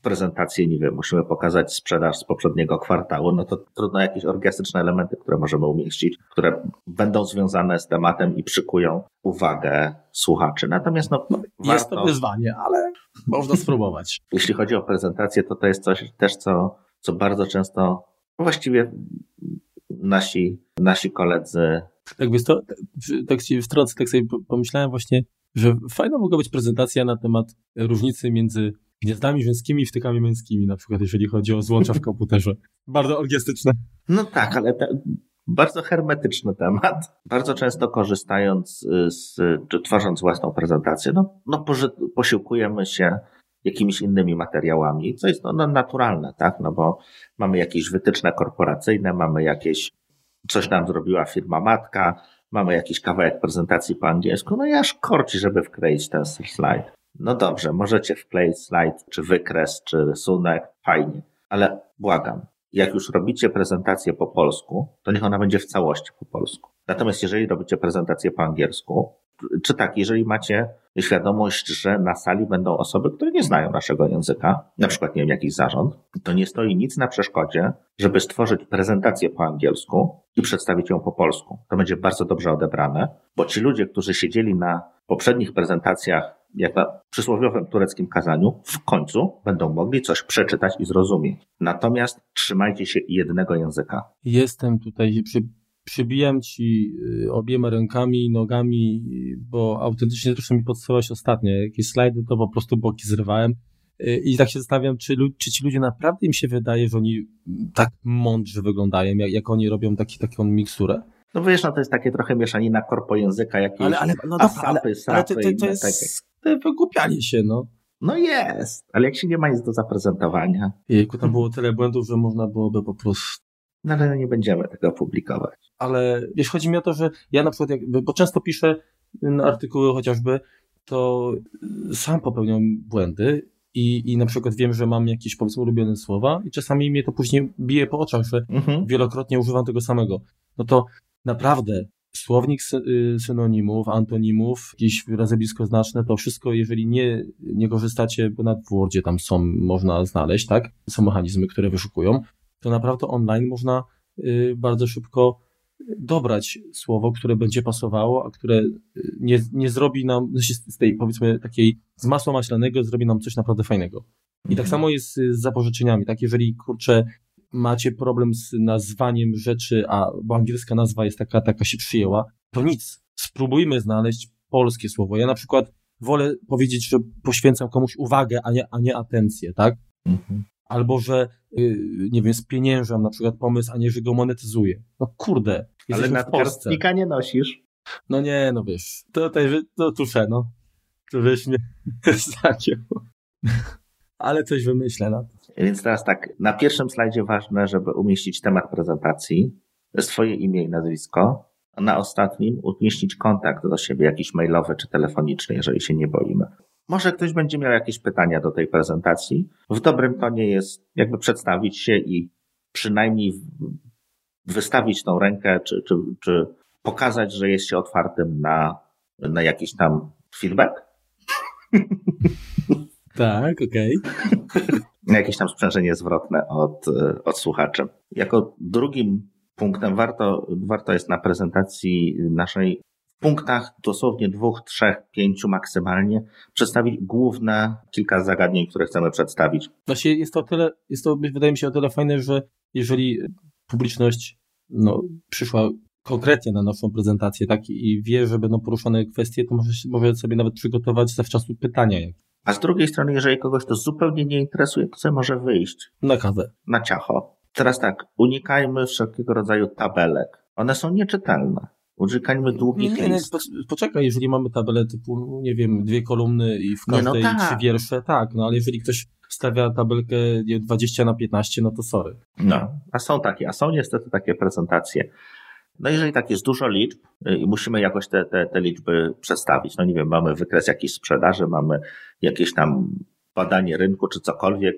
prezentację, nie wiem, musimy pokazać sprzedaż z poprzedniego kwartału, no to trudno jakieś orgiastyczne elementy, które możemy umieścić, które będą związane z tematem i przykują uwagę słuchaczy. Natomiast no, no jest warto... to wyzwanie, ale można spróbować. Jeśli chodzi o prezentację, to to jest coś też, co, co bardzo często właściwie nasi, nasi koledzy tak wiesz to, tak się wtrącę, tak sobie pomyślałem właśnie, że fajna mogła być prezentacja na temat różnicy między gniazdami żeńskimi i wtykami męskimi, na przykład jeżeli chodzi o złącza w komputerze. Bardzo orgiastyczne. No tak, ale te, bardzo hermetyczny temat. Bardzo często korzystając z, czy tworząc własną prezentację, no, no posiłkujemy się jakimiś innymi materiałami, co jest no, no, naturalne, tak? No bo mamy jakieś wytyczne korporacyjne, mamy jakieś, coś nam zrobiła firma matka, mamy jakiś kawałek prezentacji po angielsku, no i aż korci, żeby wkleić ten slajd. No dobrze, możecie wkleić slajd, czy wykres, czy rysunek, fajnie, ale błagam, jak już robicie prezentację po polsku, to niech ona będzie w całości po polsku. Natomiast jeżeli robicie prezentację po angielsku, czy tak, jeżeli macie świadomość, że na sali będą osoby, które nie znają naszego języka, na przykład, nie wiem, jakiś zarząd, to nie stoi nic na przeszkodzie, żeby stworzyć prezentację po angielsku i przedstawić ją po polsku. To będzie bardzo dobrze odebrane, bo ci ludzie, którzy siedzieli na poprzednich prezentacjach jak na przysłowiowym tureckim kazaniu, w końcu będą mogli coś przeczytać i zrozumieć. Natomiast trzymajcie się jednego języka. Jestem tutaj, przy, przybijam ci y, obiema rękami i nogami, bo autentycznie zresztą mi podstawiłaś ostatnio. Jakieś slajdy to po prostu boki zrywałem. Y, I tak się zastanawiam, czy, czy ci ludzie naprawdę im się wydaje, że oni tak mądrze wyglądają, jak, jak oni robią taki, taką miksturę. No wiesz, no to jest takie trochę mieszanina korpo języka, jakieś ale, ale, no dobra, asapy, ale, ale to, to, to jest wygłupianie się, no. No jest, ale jak się nie ma nic do zaprezentowania. Jejku, tam było tyle błędów, że można byłoby po prostu... No ale nie będziemy tego publikować. Ale wiesz, chodzi mi o to, że ja na przykład, bo często piszę artykuły chociażby, to sam popełniam błędy i, i na przykład wiem, że mam jakieś powiedzmy ulubione słowa i czasami mnie to później bije po oczach, że mhm. wielokrotnie używam tego samego. No to naprawdę słownik y, synonimów, antonimów, jakieś wyrazy bliskoznaczne, to wszystko, jeżeli nie, nie korzystacie, bo w Wordzie tam są, można znaleźć, tak? Są mechanizmy, które wyszukują, to naprawdę online można y, bardzo szybko dobrać słowo, które będzie pasowało, a które y, nie, nie zrobi nam, znaczy z tej powiedzmy takiej, z masła maślanego zrobi nam coś naprawdę fajnego. I tak samo jest z zapożyczeniami, tak? Jeżeli, kurczę, macie problem z nazwaniem rzeczy, a bo angielska nazwa jest taka, taka się przyjęła, to nic. Spróbujmy znaleźć polskie słowo. Ja na przykład wolę powiedzieć, że poświęcam komuś uwagę, a nie, a nie atencję, tak? Mhm. Albo, że, yy, nie wiem, spieniężam na przykład pomysł, a nie, że go monetyzuję. No kurde. Ale nadgarstnika nie nosisz. No nie, no wiesz, to tutaj, to tuszę, no. To wiesz mnie zagięło. Ale coś wymyślę na to. Więc teraz tak, na pierwszym slajdzie ważne, żeby umieścić temat prezentacji, swoje imię i nazwisko, a na ostatnim umieścić kontakt do siebie, jakiś mailowy czy telefoniczny, jeżeli się nie boimy. Może ktoś będzie miał jakieś pytania do tej prezentacji. W dobrym tonie jest jakby przedstawić się i przynajmniej wystawić tą rękę, czy, czy, czy pokazać, że jest się otwartym na, na jakiś tam feedback. Tak, okej. Okay. jakieś tam sprzężenie zwrotne od, od słuchaczy. Jako drugim punktem warto, warto jest na prezentacji naszej w punktach dosłownie dwóch, trzech, pięciu maksymalnie przedstawić główne kilka zagadnień, które chcemy przedstawić. Właśnie jest to tyle, jest to wydaje mi się o tyle fajne, że jeżeli publiczność no, przyszła konkretnie na naszą prezentację, tak, i wie, że będą poruszone kwestie, to może, może sobie nawet przygotować zawczasu pytania. A z drugiej strony, jeżeli kogoś to zupełnie nie interesuje, to sobie może wyjść. Na kawę. Na ciacho. Teraz tak, unikajmy wszelkiego rodzaju tabelek. One są nieczytelne. Unikajmy długich nie, nie, list. Nie, poczekaj, jeżeli mamy tabelę typu, nie wiem, dwie kolumny i w każdej no tak. trzy wiersze, tak, no ale jeżeli ktoś stawia tabelkę nie, 20 na 15, no to sorry. No, a są takie, a są niestety takie prezentacje. No jeżeli tak jest dużo liczb y, i musimy jakoś te, te, te liczby przedstawić, no nie wiem, mamy wykres jakiejś sprzedaży, mamy jakieś tam badanie rynku czy cokolwiek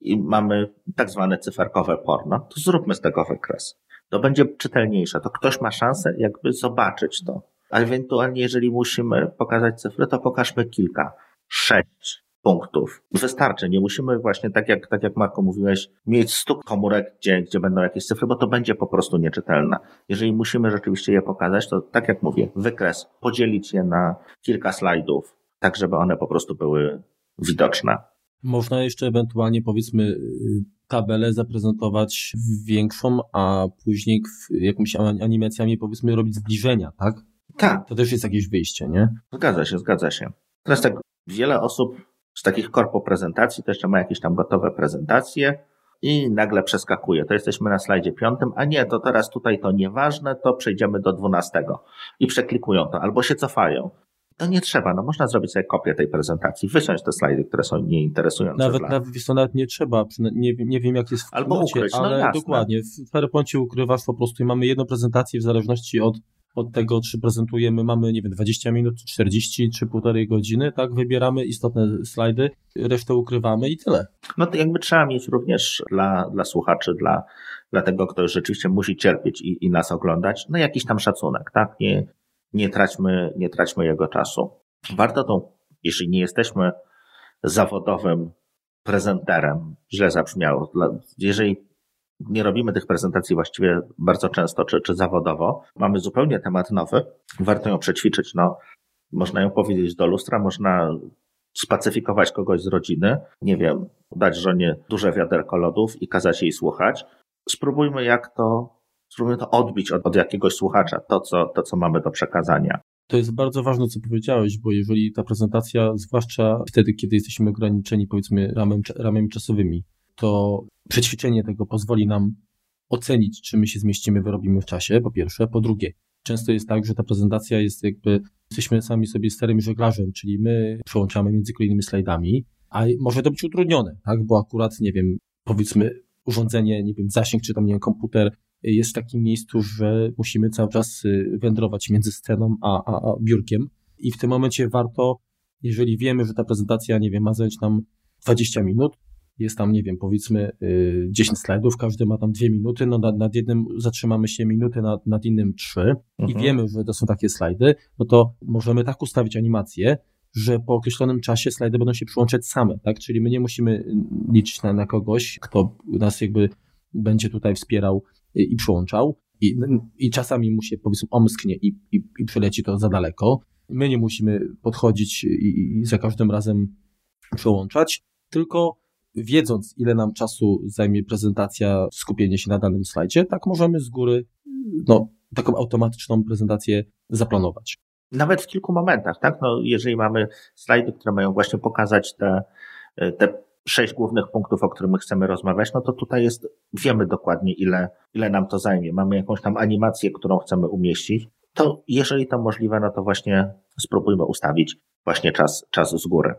i mamy tak zwane cyferkowe porno, to zróbmy z tego wykres. To będzie czytelniejsze, to ktoś ma szansę jakby zobaczyć to. A ewentualnie jeżeli musimy pokazać cyfry, to pokażmy kilka, sześć, punktów. Wystarczy, nie musimy właśnie, tak jak, tak jak Marko mówiłeś, mieć stuk komórek, gdzie, gdzie będą jakieś cyfry, bo to będzie po prostu nieczytelne. Jeżeli musimy rzeczywiście je pokazać, to tak jak mówię, wykres, podzielić je na kilka slajdów, tak żeby one po prostu były widoczne. Można jeszcze ewentualnie powiedzmy tabelę zaprezentować większą, a później jakimiś animacjami powiedzmy robić zbliżenia, tak? Tak. To też jest jakieś wyjście, nie? Zgadza się, zgadza się. Teraz tak, wiele osób z takich korpo prezentacji to jeszcze ma jakieś tam gotowe prezentacje i nagle przeskakuje. To jesteśmy na slajdzie piątym, a nie, to teraz tutaj to nieważne, to przejdziemy do dwunastego. I przeklikują to, albo się cofają. To nie trzeba, no można zrobić sobie kopię tej prezentacji, wyciąć te slajdy, które są nieinteresujące. Nawet, dla... nawet, nawet nie trzeba, nie, nie wiem jak jest w Albo ukryć, no ale jasne. dokładnie, w PowerPoincie ukrywasz po prostu i mamy jedną prezentację w zależności od od tego, czy prezentujemy, mamy, nie wiem, 20 minut, 40 czy półtorej godziny, tak, wybieramy istotne slajdy, resztę ukrywamy i tyle. No to jakby trzeba mieć również dla, dla słuchaczy, dla, dla tego, kto rzeczywiście musi cierpieć i, i nas oglądać, no jakiś tam szacunek, tak, nie, nie traćmy, nie traćmy jego czasu. Warto tą, jeśli nie jesteśmy zawodowym prezenterem, źle zabrzmiało, jeżeli nie robimy tych prezentacji właściwie bardzo często czy, czy zawodowo. Mamy zupełnie temat nowy, warto ją przećwiczyć. No, można ją powiedzieć do lustra, można spacyfikować kogoś z rodziny, nie wiem, dać żonie duże wiaderko lodów i kazać jej słuchać. Spróbujmy jak to, spróbujmy to odbić od, od jakiegoś słuchacza, to co, to co mamy do przekazania. To jest bardzo ważne, co powiedziałeś, bo jeżeli ta prezentacja, zwłaszcza wtedy, kiedy jesteśmy ograniczeni, powiedzmy, ramem, ramami czasowymi, to przećwiczenie tego pozwoli nam ocenić, czy my się zmieścimy, wyrobimy w czasie, po pierwsze. Po drugie, często jest tak, że ta prezentacja jest jakby, jesteśmy sami sobie starym żeglarzem, czyli my przełączamy między kolejnymi slajdami, a może to być utrudnione, tak, bo akurat, nie wiem, powiedzmy urządzenie, nie wiem, zasięg, czy tam, nie wiem, komputer jest w takim miejscu, że musimy cały czas y, wędrować między sceną a, a, a biurkiem i w tym momencie warto, jeżeli wiemy, że ta prezentacja, nie wiem, ma zająć nam 20 minut, jest tam, nie wiem, powiedzmy 10 y, slajdów, każdy ma tam dwie minuty, no nad, nad jednym zatrzymamy się minutę, nad, nad innym trzy mhm. i wiemy, że to są takie slajdy, no to możemy tak ustawić animację, że po określonym czasie slajdy będą się przyłączać same, tak? Czyli my nie musimy y, liczyć na, na kogoś, kto nas jakby będzie tutaj wspierał i, i przyłączał i, i czasami mu się powiedzmy omsknie i, i, i przeleci to za daleko. My nie musimy podchodzić i, i za każdym razem przełączać, tylko wiedząc, ile nam czasu zajmie prezentacja, skupienie się na danym slajdzie, tak możemy z góry no, taką automatyczną prezentację zaplanować. Nawet w kilku momentach, tak? No, jeżeli mamy slajdy, które mają właśnie pokazać te, te sześć głównych punktów, o których my chcemy rozmawiać, no to tutaj jest, wiemy dokładnie, ile, ile nam to zajmie. Mamy jakąś tam animację, którą chcemy umieścić. To jeżeli to możliwe, no to właśnie spróbujmy ustawić właśnie czas, czas z góry.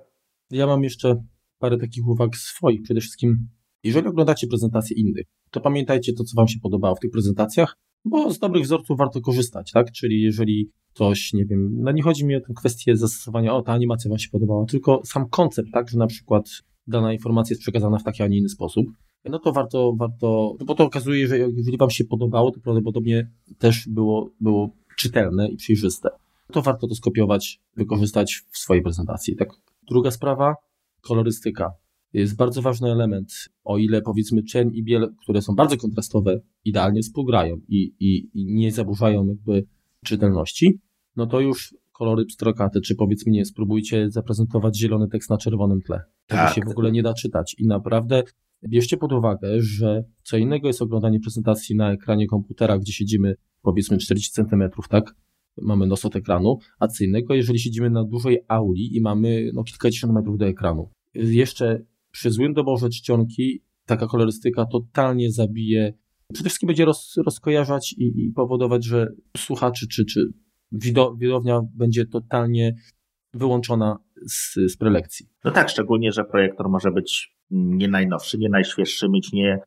Ja mam jeszcze parę takich uwag swoich. Przede wszystkim, jeżeli oglądacie prezentacje innych, to pamiętajcie to, co Wam się podobało w tych prezentacjach, bo z dobrych wzorców warto korzystać, tak? Czyli jeżeli ktoś, nie wiem, no nie chodzi mi o tę kwestię zastosowania, o ta animacja Wam się podobała, tylko sam koncept, tak, że na przykład dana informacja jest przekazana w taki, a nie inny sposób, no to warto, warto, no bo to okazuje, że jeżeli Wam się podobało, to prawdopodobnie też było, było czytelne i przejrzyste. To warto to skopiować, wykorzystać w swojej prezentacji, tak? Druga sprawa, kolorystyka. jest bardzo ważny element. O ile powiedzmy czerń i biel, które są bardzo kontrastowe, idealnie współgrają i, i, i nie zaburzają jakby czytelności, no to już kolory pstrokate, czy powiedzmy nie, spróbujcie zaprezentować zielony tekst na czerwonym tle. Tego tak. się w ogóle nie da czytać i naprawdę bierzcie pod uwagę, że co innego jest oglądanie prezentacji na ekranie komputera, gdzie siedzimy powiedzmy 40 centymetrów, tak? Mamy nos od ekranu, a co innego, jeżeli siedzimy na dużej auli i mamy no, kilkadziesiąt metrów do ekranu. Jeszcze przy złym doborze czcionki taka kolorystyka totalnie zabije, przede wszystkim będzie roz, rozkojarzać i, i powodować, że słuchaczy czy, czy widownia będzie totalnie wyłączona z, z prelekcji. No tak, szczególnie, że projektor może być nie najnowszy, nie najświeższy, mieć nie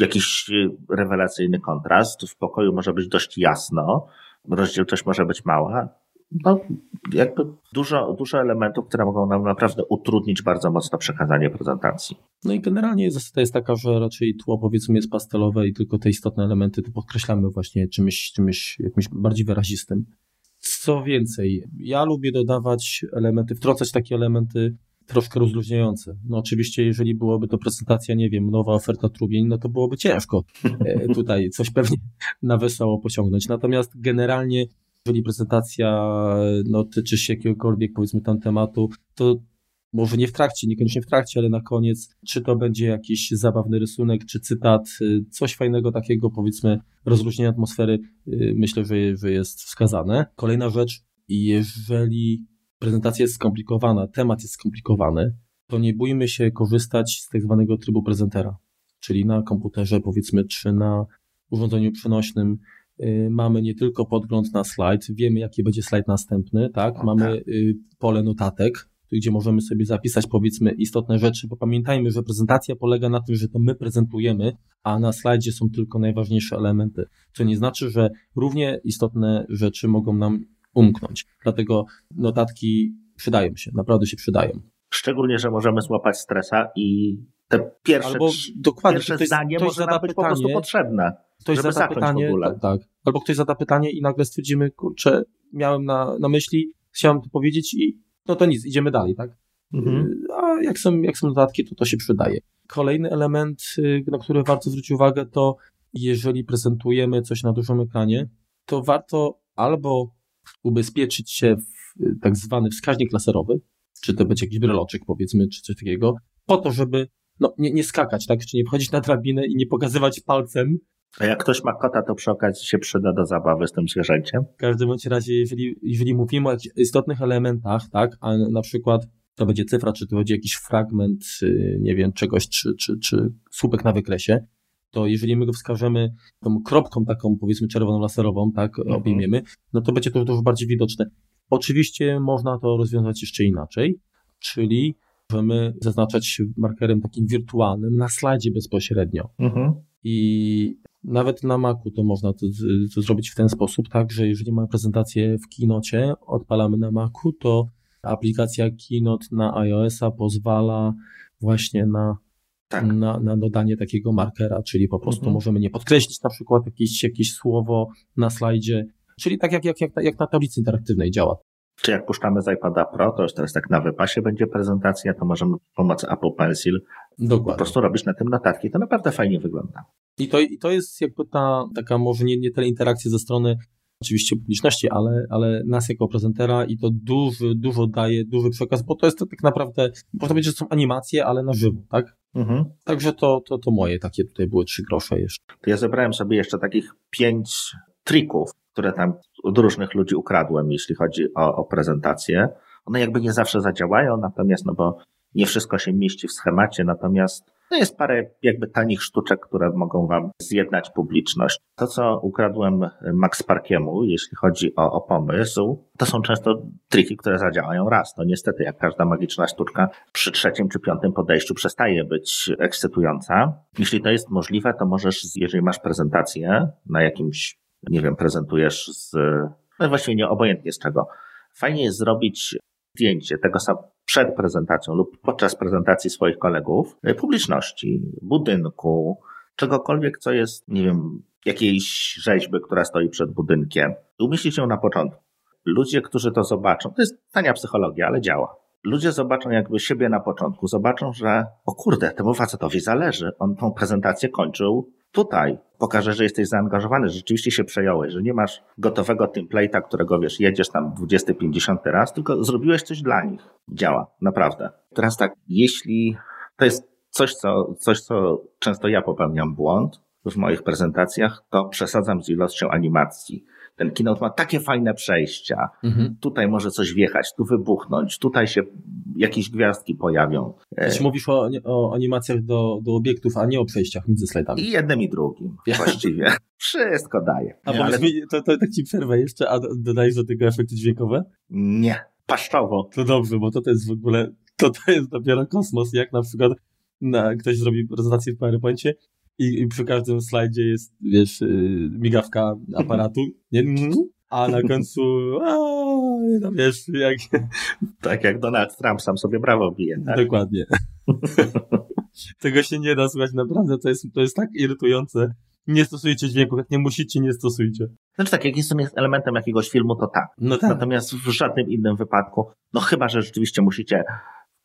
jakiś rewelacyjny kontrast. W pokoju może być dość jasno, rozdzielczość może być mała. No, jakby dużo, dużo elementów, które mogą nam naprawdę utrudnić bardzo mocno przekazanie prezentacji. No i generalnie zasada jest taka, że raczej tło powiedzmy jest pastelowe i tylko te istotne elementy to podkreślamy właśnie czymś, czymś jakimś bardziej wyrazistym. Co więcej, ja lubię dodawać elementy, wtrącać takie elementy troszkę rozluźniające. No oczywiście, jeżeli byłoby to prezentacja, nie wiem, nowa oferta trubień, no to byłoby ciężko e, tutaj coś pewnie na wesoło posiągnąć. Natomiast generalnie, jeżeli prezentacja no, tyczy się jakiegokolwiek, powiedzmy, tam tematu, to może nie w trakcie, niekoniecznie w trakcie, ale na koniec, czy to będzie jakiś zabawny rysunek, czy cytat, y, coś fajnego takiego, powiedzmy, rozluźnienia atmosfery, y, myślę, że, że jest wskazane. Kolejna rzecz, jeżeli prezentacja jest skomplikowana, temat jest skomplikowany, to nie bójmy się korzystać z tak zwanego trybu prezentera, czyli na komputerze, powiedzmy, czy na urządzeniu przenośnym, y, mamy nie tylko podgląd na slajd, wiemy jaki będzie slajd następny, tak? Mamy pole notatek, gdzie możemy sobie zapisać powiedzmy istotne rzeczy, bo pamiętajmy, że prezentacja polega na tym, że to my prezentujemy, a na slajdzie są tylko najważniejsze elementy, co nie znaczy, że równie istotne rzeczy mogą nam umknąć. Dlatego notatki przydają się, naprawdę się przydają. Szczególnie, że możemy złapać stresa i te pierwsze, Albo, dokładnie, pierwsze ktoś, zdanie ktoś może nam być pytanie, po prostu potrzebne. Ktoś żeby zada pytanie, tak, tak. Albo ktoś zada pytanie i nagle stwierdzimy, kurczę, miałem na, na myśli, chciałem to powiedzieć i no to nic, idziemy dalej, tak? Mhm. A jak są, jak są dodatki, to to się przydaje. Kolejny element, y, na który warto zwrócić uwagę, to jeżeli prezentujemy coś na dużym ekranie, to warto albo ubezpieczyć się w y, tak zwany wskaźnik laserowy, czy to będzie jakiś breloczek powiedzmy, czy coś takiego, po to, żeby no, nie, nie skakać, tak? Czy nie wchodzić na drabinę i nie pokazywać palcem, a jak ktoś ma kota, to przy okazji się przyda do zabawy z tym zwierzęciem. W każdym bądź razie, jeżeli, jeżeli mówimy o istotnych elementach, tak, a na przykład to będzie cyfra, czy to będzie jakiś fragment, y, nie wiem, czegoś, czy, czy, czy słupek na wykresie, to jeżeli my go wskażemy tą kropką taką, powiedzmy czerwoną laserową, tak, mhm. obejmiemy, no to będzie to dużo bardziej widoczne. Oczywiście można to rozwiązać jeszcze inaczej, czyli możemy zaznaczać markerem takim wirtualnym na slajdzie bezpośrednio. Mhm. I nawet na Macu to można to, to, zrobić w ten sposób, tak, że jeżeli mamy prezentację w Keynote, odpalamy na Macu, to aplikacja Keynote na iOS-a pozwala właśnie na, tak. na, na dodanie takiego markera, czyli po prostu mhm. możemy nie podkreślić na przykład jakieś, jakieś słowo na slajdzie, czyli tak jak, jak, jak, jak na tablicy interaktywnej działa. Czy jak puszczamy z iPada Pro, to już teraz tak na wypasie będzie prezentacja, to możemy pomocy Apple Pencil Dokładnie. po prostu robić na tym notatki. To naprawdę fajnie wygląda. I to, i to jest jakby ta taka może nie, nie tyle interakcja ze strony oczywiście publiczności, ale, ale nas jako prezentera i to duży, dużo daje, duży przekaz, bo to jest to tak naprawdę, można powiedzieć, że są animacje, ale na żywo, tak? Mhm. Także to, to, to moje takie tutaj były trzy grosze jeszcze. To ja zebrałem sobie jeszcze takich pięć trików, które tam od różnych ludzi ukradłem, jeśli chodzi o, o prezentację. One jakby nie zawsze zadziałają, natomiast, no bo nie wszystko się mieści w schemacie, natomiast no jest parę jakby tanich sztuczek, które mogą Wam zjednać publiczność. To, co ukradłem Max Parkiemu, jeśli chodzi o, o pomysł, to są często triki, które zadziałają raz. No niestety, jak każda magiczna sztuczka, przy trzecim czy piątym podejściu przestaje być ekscytująca. Jeśli to jest możliwe, to możesz, jeżeli masz prezentację na jakimś, nie wiem, prezentujesz z, no właściwie nie obojętnie z czego, fajnie jest zrobić zdjęcie tego przed prezentacją lub podczas prezentacji swoich kolegów, e, publiczności, budynku, czegokolwiek, co jest, nie wiem, jakiejś rzeźby, która stoi przed budynkiem. Umieścić ją na początku. Ludzie, którzy to zobaczą, to jest tania psychologia, ale działa. Ludzie zobaczą jakby siebie na początku, zobaczą, że o kurde, temu facetowi zależy. On tą prezentację kończył tutaj. Pokaże, że jesteś zaangażowany, że rzeczywiście się przejąłeś, że nie masz gotowego template'a, którego wiesz, jedziesz tam 20-50 raz, tylko zrobiłeś coś dla nich. Działa, naprawdę. Teraz tak, jeśli to jest coś, co, coś, co często ja popełniam błąd w moich prezentacjach, to przesadzam z ilością animacji ten keynote ma takie fajne przejścia. Mhm. Tutaj może coś wjechać, tu wybuchnąć, tutaj się jakieś gwiazdki pojawią. Znaczy mówisz o, o animacjach do, do obiektów, a nie o przejściach między slajdami. I jednym i drugim właściwie. Wszystko daje. A powiedz ale... mi, to, to tak ci przerwę jeszcze, a dodajesz do tego efekty dźwiękowe? Nie, paszczowo. To dobrze, bo to, to jest w ogóle, to, to jest dopiero kosmos, jak na przykład na, ktoś zrobi prezentację w PowerPoincie i, i przy każdym slajdzie jest, wiesz, yy, migawka aparatu, nie? A na końcu, a, no wiesz, jak... Tak jak Donald Trump sam sobie brawo bije. Tak? Dokładnie. Tego się nie da słuchać, naprawdę, to jest, to jest tak irytujące. Nie stosujcie dźwięków, jak nie musicie, nie stosujcie. Znaczy tak, jak jest elementem jakiegoś filmu, to tak. No tak. Natomiast w żadnym innym wypadku, no chyba, że rzeczywiście musicie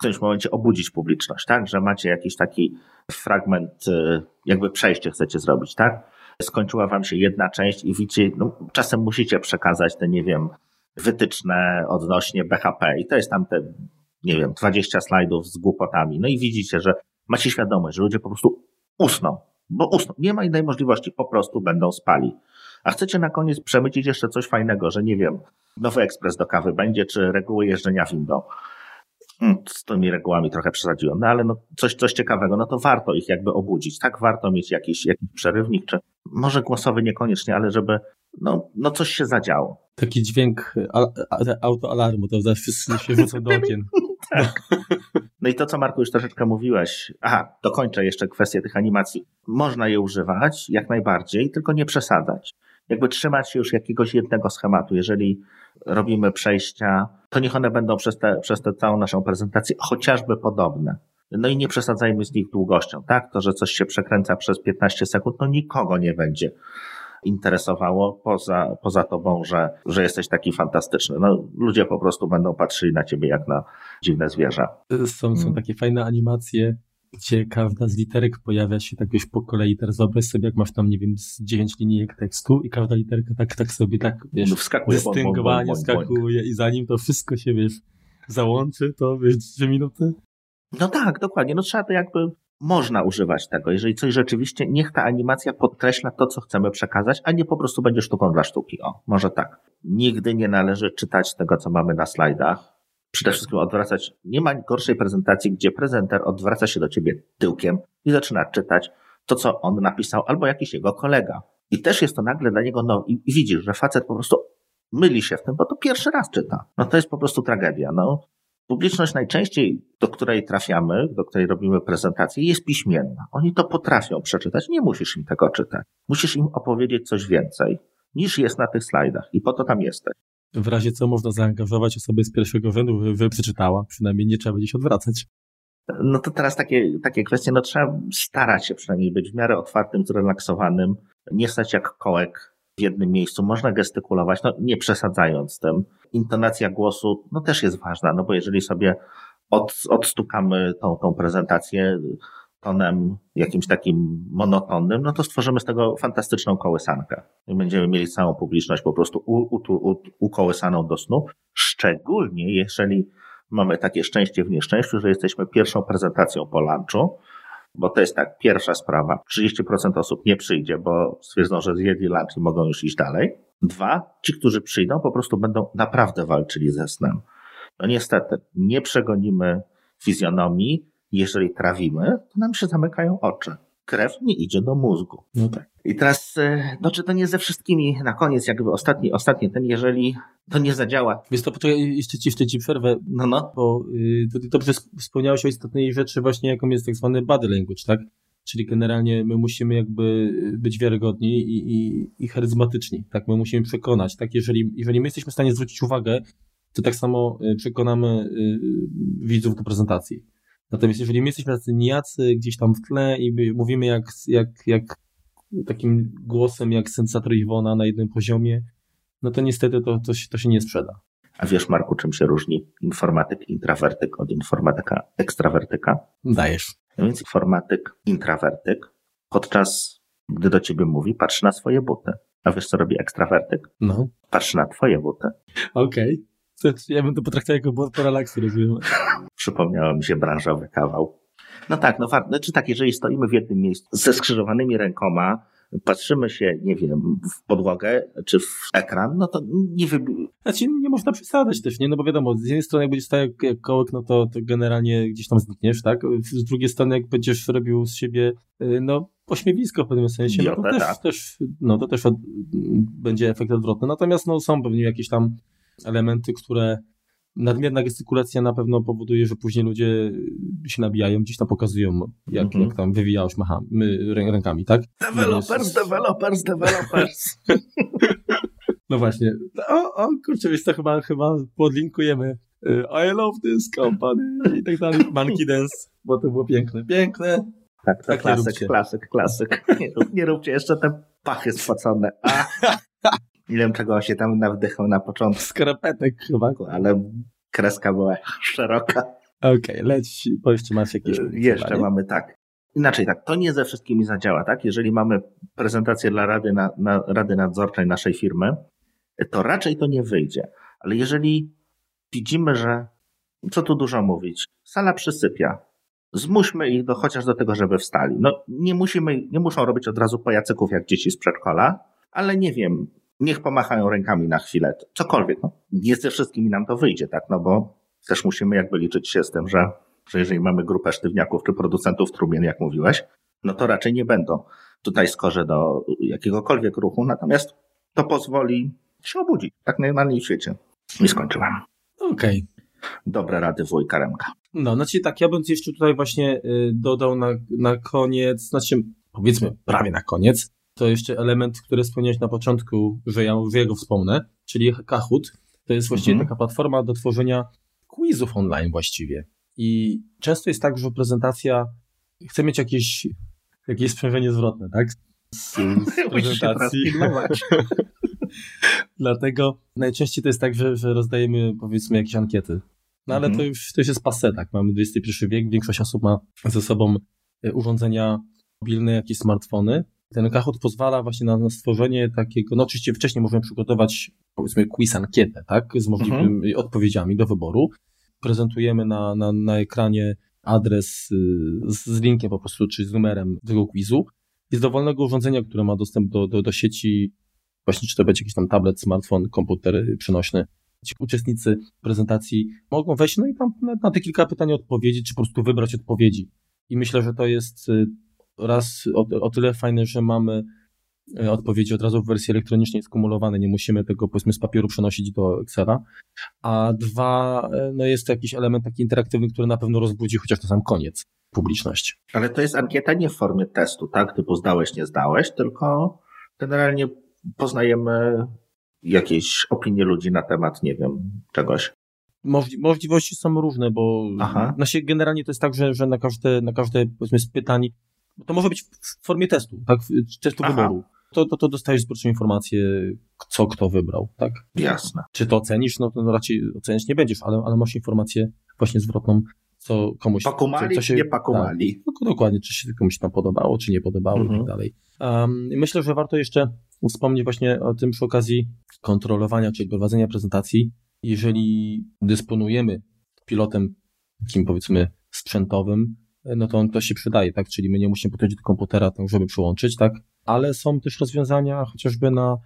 którymś momencie obudzić publiczność, tak? Że macie jakiś taki fragment, y, jakby przejście chcecie zrobić, tak? Skończyła wam się jedna część i widzicie, no, czasem musicie przekazać te, nie wiem, wytyczne odnośnie BHP i to jest tam te, nie wiem, 20 slajdów z głupotami. No i widzicie, że macie świadomość, że ludzie po prostu usną, bo usną. Nie ma innej możliwości, po prostu będą spali. A chcecie na koniec przemycić jeszcze coś fajnego, że nie wiem, nowy ekspres do kawy będzie, czy reguły jeżdżenia windą. Hmm, z tymi regułami trochę przesadziłem, no ale no coś, coś ciekawego, no to warto ich jakby obudzić, tak? Warto mieć jakiś, jakiś przerywnik, czy może głosowy niekoniecznie, ale żeby no, no coś się zadziało. Taki dźwięk autoalarmu, to zawsze wszyscy się rzucą do okien. tak. No i to, co Marku już troszeczkę mówiłeś, aha, dokończę jeszcze kwestię tych animacji. Można je używać jak najbardziej, tylko nie przesadzać. Jakby trzymać się już jakiegoś jednego schematu. Jeżeli robimy przejścia, to niech one będą przez, te, przez tę całą naszą prezentację chociażby podobne. No i nie przesadzajmy z nich długością, tak? To, że coś się przekręca przez 15 sekund, no nikogo nie będzie interesowało poza, poza tobą, że, że jesteś taki fantastyczny. No, ludzie po prostu będą patrzyli na ciebie jak na dziwne zwierzę. Są, są hmm. takie fajne animacje, gdzie każda z literek pojawia się tak już po kolei. Teraz wyobraź sobie, jak masz tam, nie wiem, z dziewięć linijek tekstu i każda literka tak, tak sobie, tak, wiesz, no wskakuje, dystyngowanie wskakuje i zanim to wszystko się, wiesz, załączy, to wiesz, trzy minuty. No tak, dokładnie. No trzeba to jakby, można używać tego. Jeżeli coś rzeczywiście, niech ta animacja podkreśla to, co chcemy przekazać, a nie po prostu będzie sztuką dla sztuki. O, może tak. Nigdy nie należy czytać tego, co mamy na slajdach, przede wszystkim odwracać. Nie ma gorszej prezentacji, gdzie prezenter odwraca się do ciebie tyłkiem i zaczyna czytać to, co on napisał, albo jakiś jego kolega. I też jest to nagle dla niego, no i widzisz, że facet po prostu myli się w tym, bo to pierwszy raz czyta. No to jest po prostu tragedia. No, publiczność najczęściej, do której trafiamy, do której robimy prezentację, jest piśmienna. Oni to potrafią przeczytać, nie musisz im tego czytać. Musisz im opowiedzieć coś więcej niż jest na tych slajdach i po to tam jesteś. W razie co można zaangażować osobę z pierwszego rzędu, by przeczytała, przynajmniej nie trzeba będzie się odwracać. No to teraz takie, takie kwestie, no trzeba starać się przynajmniej być w miarę otwartym, zrelaksowanym, nie stać jak kołek w jednym miejscu. Można gestykulować, no nie przesadzając tym. Intonacja głosu, no też jest ważna, no bo jeżeli sobie od, odstukamy tą, tą prezentację, tonem jakimś takim monotonnym, no to stworzymy z tego fantastyczną kołysankę. I będziemy mieli całą publiczność po prostu ukołysaną do snu, szczególnie jeżeli mamy takie szczęście w nieszczęściu, że jesteśmy pierwszą prezentacją po lunchu, bo to jest tak, pierwsza sprawa, 30% osób nie przyjdzie, bo stwierdzą, że zjedli lunch i mogą już iść dalej. Dwa, ci, którzy przyjdą, po prostu będą naprawdę walczyli ze snem. No niestety, nie przegonimy fizjonomii, jeżeli trawimy, to nam się zamykają oczy. Krew nie idzie do mózgu. No tak. I teraz, e, no czy to nie ze wszystkimi, na koniec jakby ostatni, ostatni ten, jeżeli to nie zadziała. Więc to poczekaj, jeszcze ci, jeszcze ci przerwę. No, no. Bo y, to, dobrze wspomniałeś o istotnej rzeczy właśnie, jaką jest tak zwany body language, tak? Czyli generalnie my musimy jakby być wiarygodni i, i, i charyzmatyczni, tak? My musimy przekonać, tak? Jeżeli, jeżeli my jesteśmy w stanie zwrócić uwagę, to tak samo y, przekonamy y, widzów do prezentacji. Natomiast jeżeli my jesteśmy tacy nijacy gdzieś tam w tle i mówimy jak, jak, jak takim głosem jak sensator Iwona na jednym poziomie, no to niestety to, to, się, to się nie sprzeda. A wiesz, Marku, czym się różni informatyk intrawertyk od informatyka ekstrawertyka? Dajesz. No więc informatyk intrawertyk podczas gdy do ciebie mówi, patrzy na swoje buty. A wiesz, co robi ekstrawertyk? No. Patrzy na twoje buty. Okej. Okay. Ja bym to potraktował jako błąd po relaksu, rozumiem. Przypomniało mi się branżowy kawał. No tak, no czy znaczy tak, jeżeli stoimy w jednym miejscu ze skrzyżowanymi rękoma, patrzymy się, nie wiem, w podłogę czy w ekran, no to nie wybi... Znaczy nie można przesadzać też, nie? No bo wiadomo, z jednej strony jak będziesz stał jak, jak kołek, no to, to generalnie gdzieś tam znikniesz, tak? Z drugiej strony jak będziesz robił z siebie, y, no pośmiewisko w pewnym sensie, no to też, tak. też, no to też od, będzie efekt odwrotny. Natomiast no są pewnie jakieś tam elementy, które nadmierna gestykulacja na pewno powoduje, że później ludzie się nabijają, gdzieś tam pokazują, jak, mm -hmm. jak tam wywijałeś machami, my, rękami, tak? Developers, developers, developers. No właśnie. O, o kurczę, wiesz to chyba, chyba podlinkujemy y, I love this company i tak dalej. Monkey Dance, bo to było piękne. Piękne. Tak, to tak klasyk, klasyk, klasyk. Nie, nie róbcie jeszcze te pachy spocone. Nie wiem, czego się tam nawdychał na początku. Skarpetek chyba. Ale kreska była szeroka. Okej, okay, leć, bo jeszcze masz jakieś... Jeszcze chyba, mamy, tak. Inaczej tak, to nie ze wszystkimi zadziała, tak? Jeżeli mamy prezentację dla Rady, na, na, Rady Nadzorczej naszej firmy, to raczej to nie wyjdzie. Ale jeżeli widzimy, że co tu dużo mówić, sala przysypia, zmuśmy ich do, chociaż do tego, żeby wstali. No nie musimy, nie muszą robić od razu pajacyków jak dzieci z przedszkola, ale nie wiem, niech pomachają rękami na chwilę, cokolwiek. No, nie ze wszystkimi nam to wyjdzie, tak, no bo też musimy jakby liczyć się z tym, że, że jeżeli mamy grupę sztywniaków czy producentów trumien, jak mówiłeś, no to raczej nie będą tutaj skorze do jakiegokolwiek ruchu, natomiast to pozwoli się obudzić, tak najnormalniej w świecie. I skończyłem. Okej. Okay. Dobre rady wujka Remka. No, znaczy tak, ja bym jeszcze tutaj właśnie y, dodał na, na koniec, znaczy powiedzmy prawie na koniec, to jeszcze element, który wspomniałeś na początku, że ja już jego wspomnę, czyli Kahoot. To jest właściwie mhm. taka platforma do tworzenia quizów online właściwie. I często jest tak, że prezentacja chce mieć jakieś, jakieś sprzężenie zwrotne, tak? Z, z prezentacji. Dlatego najczęściej to jest tak, że, że rozdajemy powiedzmy jakieś ankiety. No ale mhm. to, już, to już jest passe, tak? Mamy XXI wiek, większość osób ma ze sobą e, urządzenia mobilne, jakieś smartfony ten Kahoot pozwala właśnie na, na stworzenie takiego, no oczywiście wcześniej możemy przygotować powiedzmy quiz ankietę, tak, z możliwymi mhm. odpowiedziami do wyboru. Prezentujemy na, na, na ekranie adres y, z, z linkiem po prostu, czy z numerem tego quizu. I z dowolnego urządzenia, które ma dostęp do, do, do sieci, właśnie czy to będzie jakiś tam tablet, smartfon, komputer przenośny, ci uczestnicy prezentacji mogą wejść, no i tam na, na te kilka pytań odpowiedzieć, czy po prostu wybrać odpowiedzi. I myślę, że to jest y, raz o, o tyle fajne, że mamy e, odpowiedzi od razu w wersji elektronicznej skumulowane, nie musimy tego powiedzmy z papieru przenosić do Excela, a dwa, e, no jest to jakiś element taki interaktywny, który na pewno rozbudzi chociaż na sam koniec publiczność. Ale to jest ankieta nie w formie testu, tak? Typu zdałeś, nie zdałeś, tylko generalnie poznajemy jakieś opinie ludzi na temat, nie wiem, czegoś. możliwości są różne, bo Aha. generalnie to jest tak, że, że na każde, na każde powiedzmy z pytań to może być w formie testu, tak? Testu Aha. wyboru. To, to, to dostajesz zbiorczą informację, co kto wybrał, tak? Jasne. Czy to ocenisz? No to raczej oceniać nie będziesz, ale, ale masz informację właśnie zwrotną, co komuś... Pakumali, co, co się, nie pakumali. Tak, no, dokładnie, czy się komuś tam podobało, czy nie podobało mhm. i tak mhm. dalej. Um, myślę, że warto jeszcze wspomnieć właśnie o tym przy okazji kontrolowania, czyli prowadzenia prezentacji. Jeżeli dysponujemy pilotem takim powiedzmy sprzętowym, no to on to się przydaje, tak? Czyli my nie musimy podchodzić do komputera, tak, żeby przyłączyć, tak? Ale są też rozwiązania chociażby na,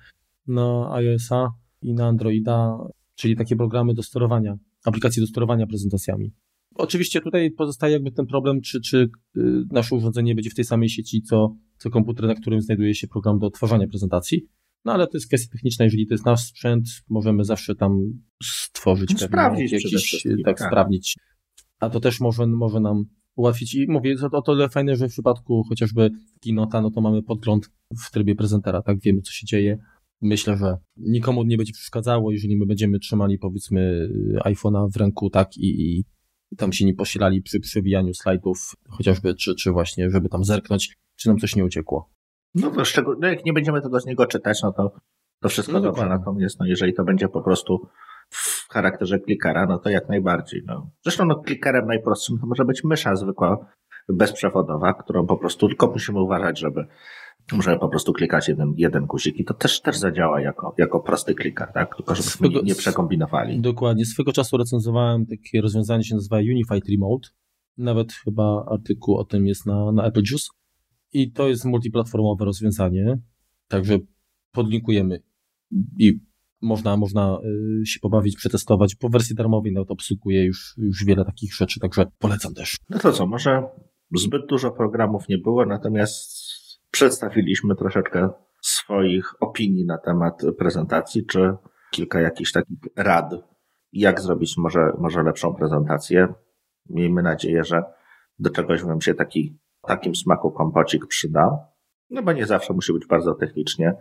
na iOS-a i na Androida, czyli takie programy do sterowania, aplikacje do sterowania prezentacjami. Oczywiście tutaj pozostaje jakby ten problem, czy, czy y, nasze urządzenie będzie w tej samej sieci, co, co komputer, na którym znajduje się program do odtwarzania prezentacji. No ale to jest kwestia techniczna, jeżeli to jest nasz sprzęt, możemy zawsze tam stworzyć no, sprawdzić jakiś, tak, tak, sprawdzić. A to też może, może nam ułatwić. I mówię, o tyle fajne, że w przypadku chociażby Kinota, no to mamy podgląd w trybie prezentera, tak wiemy, co się dzieje. Myślę, że nikomu nie będzie przeszkadzało, jeżeli my będziemy trzymali, powiedzmy, iPhone'a w ręku, tak, i, i tam się nie posilali przy przewijaniu slajdów, chociażby, czy, czy właśnie, żeby tam zerknąć, czy nam coś nie uciekło. No to szczególnie, no jak nie będziemy tego z niego czytać, no to, to wszystko no dobrze. Natomiast no, jeżeli to będzie po prostu w charakterze klikera, no to jak najbardziej. No. Zresztą no, klikerem najprostszym to może być mysza zwykła, bezprzewodowa, którą po prostu tylko musimy uważać, żeby Możemy po prostu klikać jeden, jeden guzik i to też, też zadziała jako, jako prosty kliker, tak? Tylko żebyśmy nie, nie przekombinowali. Dokładnie. Swego czasu recenzowałem takie rozwiązanie, się nazywa Unified Remote. Nawet chyba artykuł o tym jest na, na Apple Juice. I to jest multiplatformowe rozwiązanie. Także podlinkujemy i można, można y, się pobawić, przetestować. Po wersji darmowej no to obsługuje już, już wiele takich rzeczy, także polecam też. No to co, może zbyt dużo programów nie było, natomiast przedstawiliśmy troszeczkę swoich opinii na temat prezentacji, czy kilka jakichś takich rad, jak zrobić może, może lepszą prezentację. Miejmy nadzieję, że do czegoś wam się taki, takim smaku kompocik przyda. No bo nie zawsze musi być bardzo technicznie.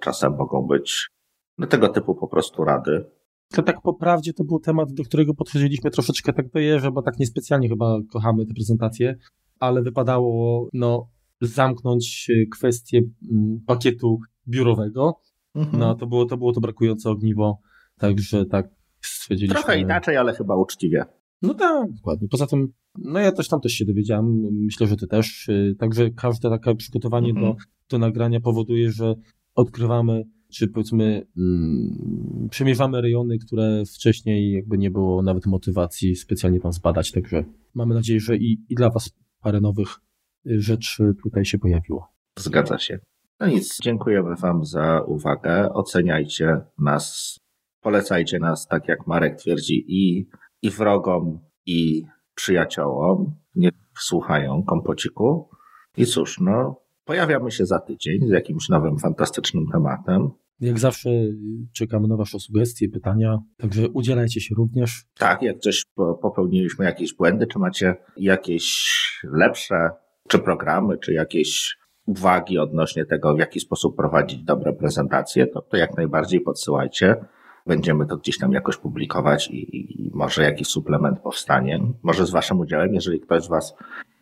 Czasem mogą być no, tego typu po prostu rady. To tak po prawdzie to był temat, do którego podchodziliśmy troszeczkę tak do jeża, bo tak niespecjalnie chyba kochamy te prezentacje, ale wypadało no, zamknąć e, kwestię mm, pakietu biurowego. Mhm. No to było, to było to brakujące ogniwo, także tak stwierdziliśmy. Trochę inaczej, ale chyba uczciwie. No tak, dokładnie. Poza tym, no ja też tam też się dowiedziałem, myślę, że ty też. E, także każde takie przygotowanie mhm. do, do nagrania powoduje, że odkrywamy, czy powiedzmy, mm, przemierzamy rejony, które wcześniej jakby nie było nawet motywacji specjalnie tam zbadać. Także mamy nadzieję, że i, i dla Was parę nowych rzecz tutaj się pojawiło. Zgadza się. No nic, dziękujemy Wam za uwagę. Oceniajcie nas, polecajcie nas, tak jak Marek twierdzi, i, i wrogom, i przyjaciołom. Niech słuchają kompociku. I cóż, no, pojawiamy się za tydzień z jakimś nowym, fantastycznym tematem. Jak zawsze czekamy na Wasze sugestie, pytania, także udzielajcie się również. Tak, jak coś popełniliśmy jakieś błędy, czy macie jakieś lepsze czy programy, czy jakieś uwagi odnośnie tego, w jaki sposób prowadzić dobre prezentacje, to, to jak najbardziej podsyłajcie. Będziemy to gdzieś tam jakoś publikować i, i może jakiś suplement powstanie. Może z Waszym udziałem, jeżeli ktoś z Was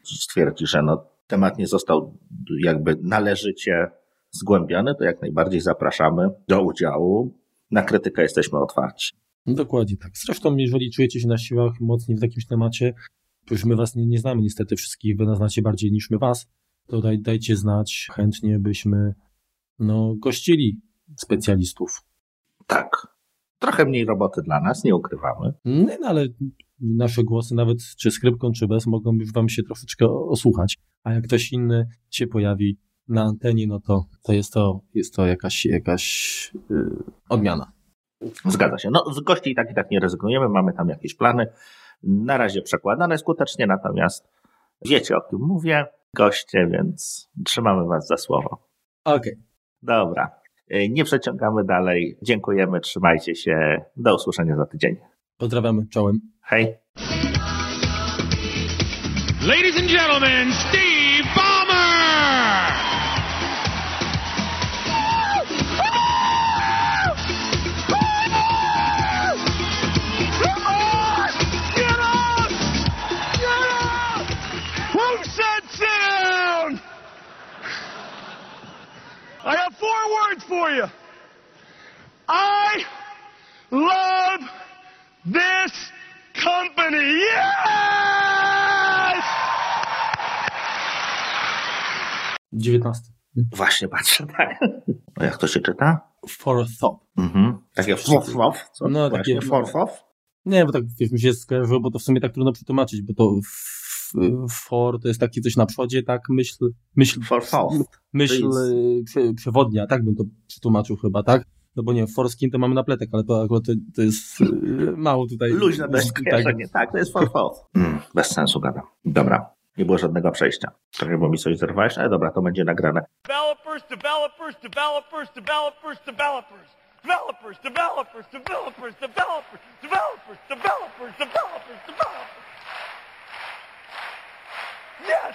stwierdzi, że no, temat nie został jakby należycie zgłębiony, to jak najbardziej zapraszamy do udziału. Na krytykę jesteśmy otwarci. Dokładnie tak. Zresztą, jeżeli czujecie się na siłach mocniej w jakimś temacie, już my was nie, nie znamy niestety wszystkich, wy nas znacie bardziej niż my was, to daj, dajcie znać, chętnie byśmy no, gościli specjalistów. Tak. Trochę mniej roboty dla nas, nie ukrywamy. Nie, no, ale nasze głosy, nawet czy skrypką, czy bez, mogą już wam się troszeczkę osłuchać. A jak ktoś inny się pojawi na antenie, no to, to jest to, jest to jakaś, jakaś yy, odmiana. Zgadza się. No, z gości i tak i tak nie rezygnujemy, mamy tam jakieś plany na razie przekładane skutecznie, natomiast wiecie o kim mówię, goście, więc trzymamy Was za słowo. Okej. Okay. Dobra. E, nie przeciągamy dalej. Dziękujemy, trzymajcie się. Do usłyszenia za tydzień. Pozdrawiamy, czołem. Hej. Ladies and gentlemen, Steve I have four words for you. I love this company. Yes! 19. Właśnie patrzę, tak. No jak to się czyta? Forthop. Mhm. Takie forthop? No, takie forthop? Nie, bo tak wiesz, mi się skojarzyło, bo to w sumie tak trudno przetłumaczyć, bo to for to jest taki coś na przodzie, tak? Myśl, myśl, for myśl prze, przewodnia, tak bym to przetłumaczył chyba, tak? No bo nie, forskin to mamy napletek, ale to akurat to, to jest y, mało tutaj. Luźne jest tak. tak, to jest for mm, bez sensu gadam. Dobra. Nie było żadnego przejścia. Trochę bo mi coś zerwałeś, ale dobra, to będzie nagrane. Developers, developers, developers, developers, developers. Developers, developers, developers, developers, developers, developers, developers, developers. Yes!